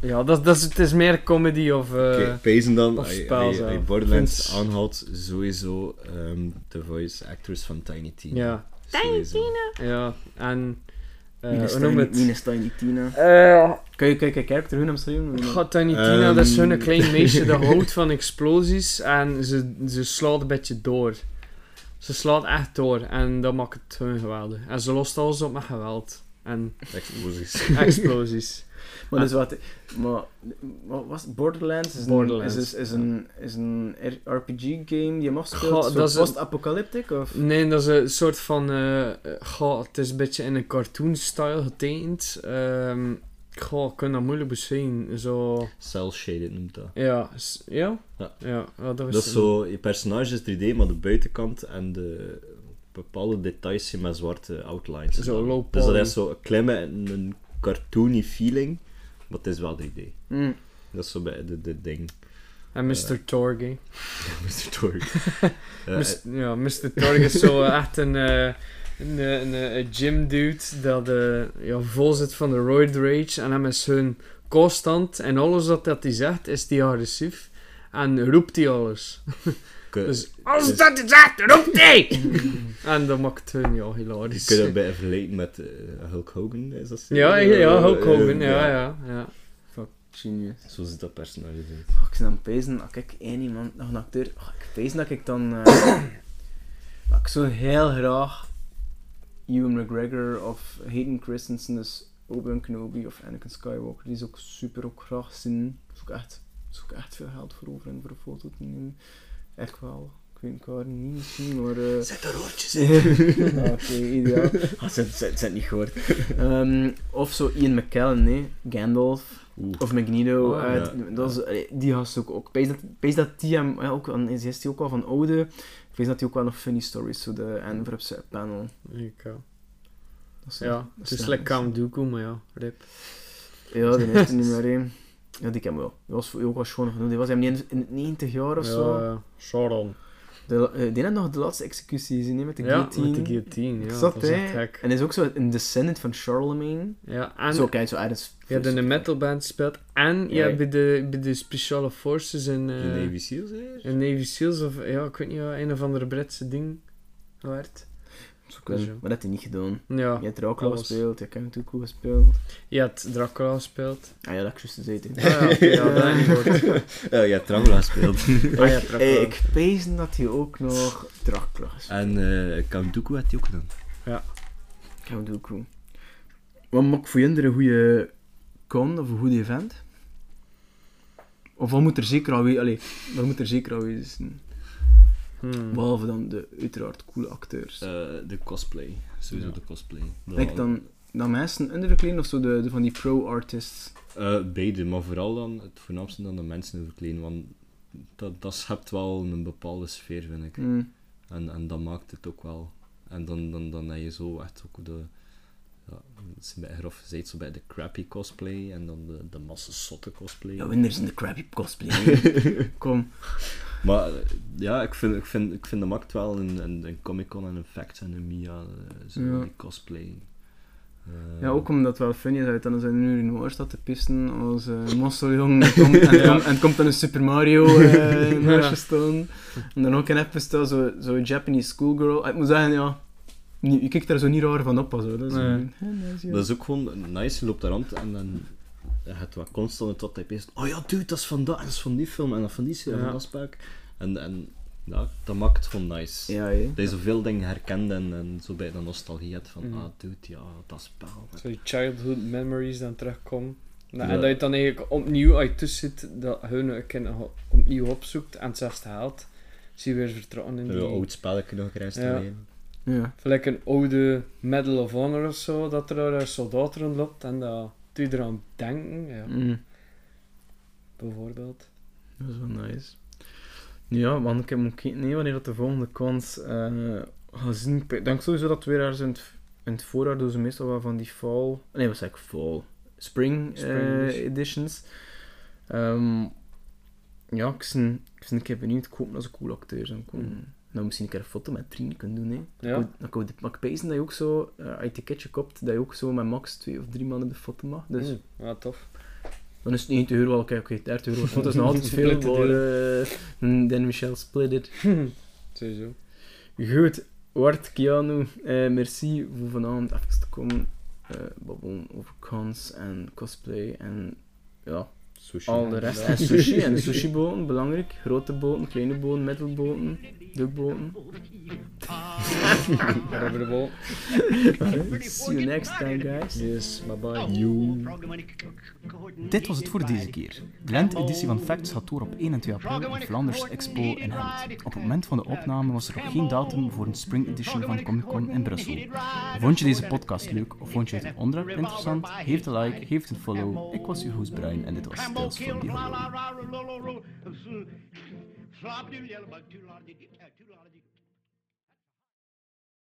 S3: Ja, dat, dat is, het is meer comedy of. eh,
S2: Oké, pezen dan,
S3: of
S2: als je-
S3: spel
S2: als je-
S3: zo.
S2: als je Borderlands
S3: Vind-
S2: aanhaalt, sowieso ehm, de voice actors van Tiny Tina.
S3: Ja,
S2: Sowieso.
S3: ja, en. Eh noem
S4: Tiny- Tina?
S3: Eh,
S4: Kan je kijken, character hun omschrijven?
S3: God, Tiny Tina, dat is
S2: Ehm.
S3: zo'n klein meisje dat (laughs) houdt van explosies en ze, ze slaat een beetje door. Ze slaat echt door en dat maakt het gewoon geweldig. En ze lost alles op met geweld en
S2: Explosies.
S3: explosies.
S4: Maar dus wat... Maar, wat was het? Borderlands? Is een,
S3: Borderlands,
S4: Is, is, is een, is een RPG-game die je mag spelen?
S3: Is een-
S4: post-apocalyptic? Of?
S3: Nee, dat is een soort van. goh, het is een beetje in een cartoon-style getekend. Ehm goh, ik kan dat moeilijk beschrijven. Zo.
S2: Cell-shaded noemt dat.
S3: Ja, s- ja?
S2: Ja.
S3: ja, ja, dat, was
S2: Dat is zo, je personage is 3D, maar de buitenkant en de bepaalde details zijn met zwarte outlines.
S3: Zo low
S2: Dus dat
S3: poly.
S2: is zo een een, een cartoony feeling, maar het is wel 3D.
S4: Mm.
S2: Dat is zo bij de, de ding.
S3: En Mr. Torge.
S2: Mr. Torg. Eh,
S3: Mis- ja, Mr. Torg is zo eh, (laughs) echt een, eh, een, eh, een, eh, een gym dude dat eh, ja, vol zit van de roid rage. En hem is hun constant. En alles wat dat hij zegt, is die agressief. En roept hij alles. (laughs)
S2: kun-
S3: Dus als dat hij zegt, roept hij! en dat maakt hun ja,
S2: Je
S3: hilarisch.
S2: kunt dat bij vergelijken met eh, Hulk Hogan, is dat zo?
S3: Ja, ja, ja, Hulk
S2: Eh,
S3: Hogan, ja, ja. ja.
S4: Fuck, genius.
S2: Zo zit dat personage.
S4: Oh, ik aan het pezen, als ik één iemand, nog een acteur, oh, ik pees dat ik dan, eh, (coughs) dat ik zo heel graag Ewan McGregor of Hayden Christensen, dus Obi-Wan Kenobi of Anakin Skywalker, die is ook super ook graag zien. Dat is ook echt, dat is ook echt veel geld voor over en voor een foto te nemen. Echt wel. Ik weet het waar niet misschien, maar... eh
S2: Zet er roodjes
S4: ja, Oké, ideaal. Ah, ze het niet gehoord. Ehm, of zo Ian McKellen, nee. Gandalf.
S2: Oeh.
S4: Of Magneto.
S3: Oh,
S4: eh,
S2: ja.
S4: dat is, allee, die gast ook. ook. Pees dat, dat die hem... Ja, ook, is hij ook wel van oude. Ik weet dat hij ook wel nog funny stories. Zo de Envelopes panel.
S3: Ik, ja.
S4: Dat is-
S3: ja,
S4: dat
S3: het
S4: is
S3: is lekker Count Dooku, maar ja, rip.
S4: Ja, die heeft er niet meer een. Ja, die ken ik wel. Die was voor- ook wel schoon genoeg. Die was hem niet in, in het 90 jaar of zo.
S3: Ja, Sauron.
S4: De, eh, die had nog de laatste executie gezien, hè, met de
S3: Ja,
S4: guillotine.
S3: met de guillotine, ja.
S4: Zat,
S3: dat is echt
S4: hè?
S3: gek.
S4: En hij is ook zo een descendant van Charlemagne.
S3: Ja, en
S4: zo, kijk, zo ergens...
S3: je hebt in een metalband gespeeld. En je
S4: Ja.
S3: hebt bij de, bij de Speciale Forces in, eh,
S2: De Navy Seals hier?
S3: in Navy Seals, of ja, ik weet niet, een of andere Britse ding gewerkt.
S4: Zo kunnen.
S3: Ja.
S4: Maar dat heeft hij niet gedaan.
S3: Ja,
S4: Je hebt Dracula
S3: alles.
S4: gespeeld, je hebt Count Dooku gespeeld.
S3: je hebt Dracula gespeeld.
S4: Ah ja, dat ik juist gezeten.
S3: Ah, ja, (laughs) ja, dat heb ik gehoord.
S2: Ja, je hebt Dracula gespeeld. (laughs)
S3: Ah, ja, Dracula.
S4: Hey, ik pees dat hij ook nog Dracula gespeeld
S2: en eh Count Dooku had hij ook gedaan.
S4: Count Dooku. Wat maakt voor jullie een goede con of een goed event? Of wat moet er zeker al we- Allee, wat moet er zeker al wezen zijn?
S3: Hmm.
S4: Behalve dan de uiteraard coole acteurs.
S2: Eh, de cosplay. Sowieso
S3: Ja.
S2: de cosplay. Dat-
S4: Denk dan dat mensen underverkleden of zo de, de van die pro-artists?
S2: Eh, beide, maar vooral dan, het voornaamste dan de mensen verkleden, want dat, dat schept wel een bepaalde sfeer, vind ik.
S4: Hmm.
S2: En, en dat maakt het ook wel. En dan, dan, dan heb je zo echt ook de, ja, het is een beetje grof gezegd, zo bij de crappy cosplay en dan de, de massa zotte cosplay.
S4: Ja, winners in de crappy cosplay. (laughs) Kom.
S2: Maar eh, ja, ik vind, ik vind, ik vind dat maakt wel een, een, een Comic Con en een Facts en een Mia, eh, zo
S4: Ja.
S2: die cosplay. Eh,
S4: Ja, ook omdat het wel funny is dat dan zijn nu in de staat te pissen als uh, Mosseljong en, komt- (laughs) en,
S3: Ja.
S4: komt- en komt dan een Super Mario (laughs) eh
S3: Ja.
S4: naast je staan. En dan ook een staan, zo, zo Japanese schoolgirl. Ik moet zeggen, ja, je kijkt daar zo niet raar van op. Zo. Dat is,
S3: Nee.
S4: hè, nice, ja.
S2: Dat is ook gewoon nice, je loopt daar rond en dan je hebt wat constant tot hij peest. Oh ja, dude, dat is van dat, dat is van die film en dat van die serie,
S3: Ja.
S2: van dat spek. En, en ja, dat maakt het gewoon nice.
S4: Ja, hè.
S2: Dat je zoveel dingen herkent en, en zo bij de nostalgie hebt van,
S3: Mhm.
S2: ah dude, ja, dat spel.
S3: Zo die childhood memories dan terugkomen. Nou,
S2: Ja.
S3: En dat je dan eigenlijk opnieuw uit tussen zit, dat hun een kind nog opnieuw opzoekt en het zelfs haalt. Zie je weer vertrouwen in
S2: Een
S3: die...
S2: oud spelletje nog reinstalleren.
S4: ja.
S3: Gelijk een oude Medal of Honor of zo, dat er daar een soldaat rondloopt en dat doe je eraan denken, ja,
S4: Mm,
S3: bijvoorbeeld.
S4: dat is wel nice. Ja, want ik heb nee, wanneer dat de volgende kans eh gaat zien. Ik denk sowieso dat we weer in het, in het voorjaar doen ze meestal wel van die fall... Nee, wat zeg ik? Fall. Spring,
S3: Spring
S4: eh,
S3: edition.
S4: editions. Ehm, ja, ik ben, ik ben een keer benieuwd. Ik hoop dat ze cool acteurs zijn. komen.
S3: Mm.
S4: Nou, misschien een keer een foto met Trine kunnen doen. Hè.
S3: Ja.
S4: Dan kan- ik- pezen dat je ook zo, eh, als je het ticketje koopt, dat je ook zo met max twee of drie mannen de foto mag. Dus
S3: Mm, ja, tof.
S4: dan is het 90 euro wel, oké, oké, 30 euro. Want dat is nog altijd (laughs) veel, maar eh, dan Michel split it. (laughs)
S3: Sowieso.
S4: Goed, Wart, Keanu, eh, merci voor vanavond even te komen babbelen over cons en cosplay en ja,
S2: Sushi.
S4: al de rest. En sushi (laughs) en sushi-boten, belangrijk. Grote boten, kleine boten, middelboten,
S3: de bal.
S4: See you next time, guys.
S3: Yes, bye bye.
S6: Dit was het voor deze keer. De lente-editie van Facts gaat door op 1 en 2 april op Flanders Expo in Gent. Op het moment van de opname was er nog geen datum voor een Spring Edition van Comic Con in Brussel. Vond je deze podcast leuk of vond je het onderwerp interessant? Geef een like, geef een follow. Ik was uw host Brian en dit was Tales from the Slop
S1: do yellow bug, too large to get, uh, too large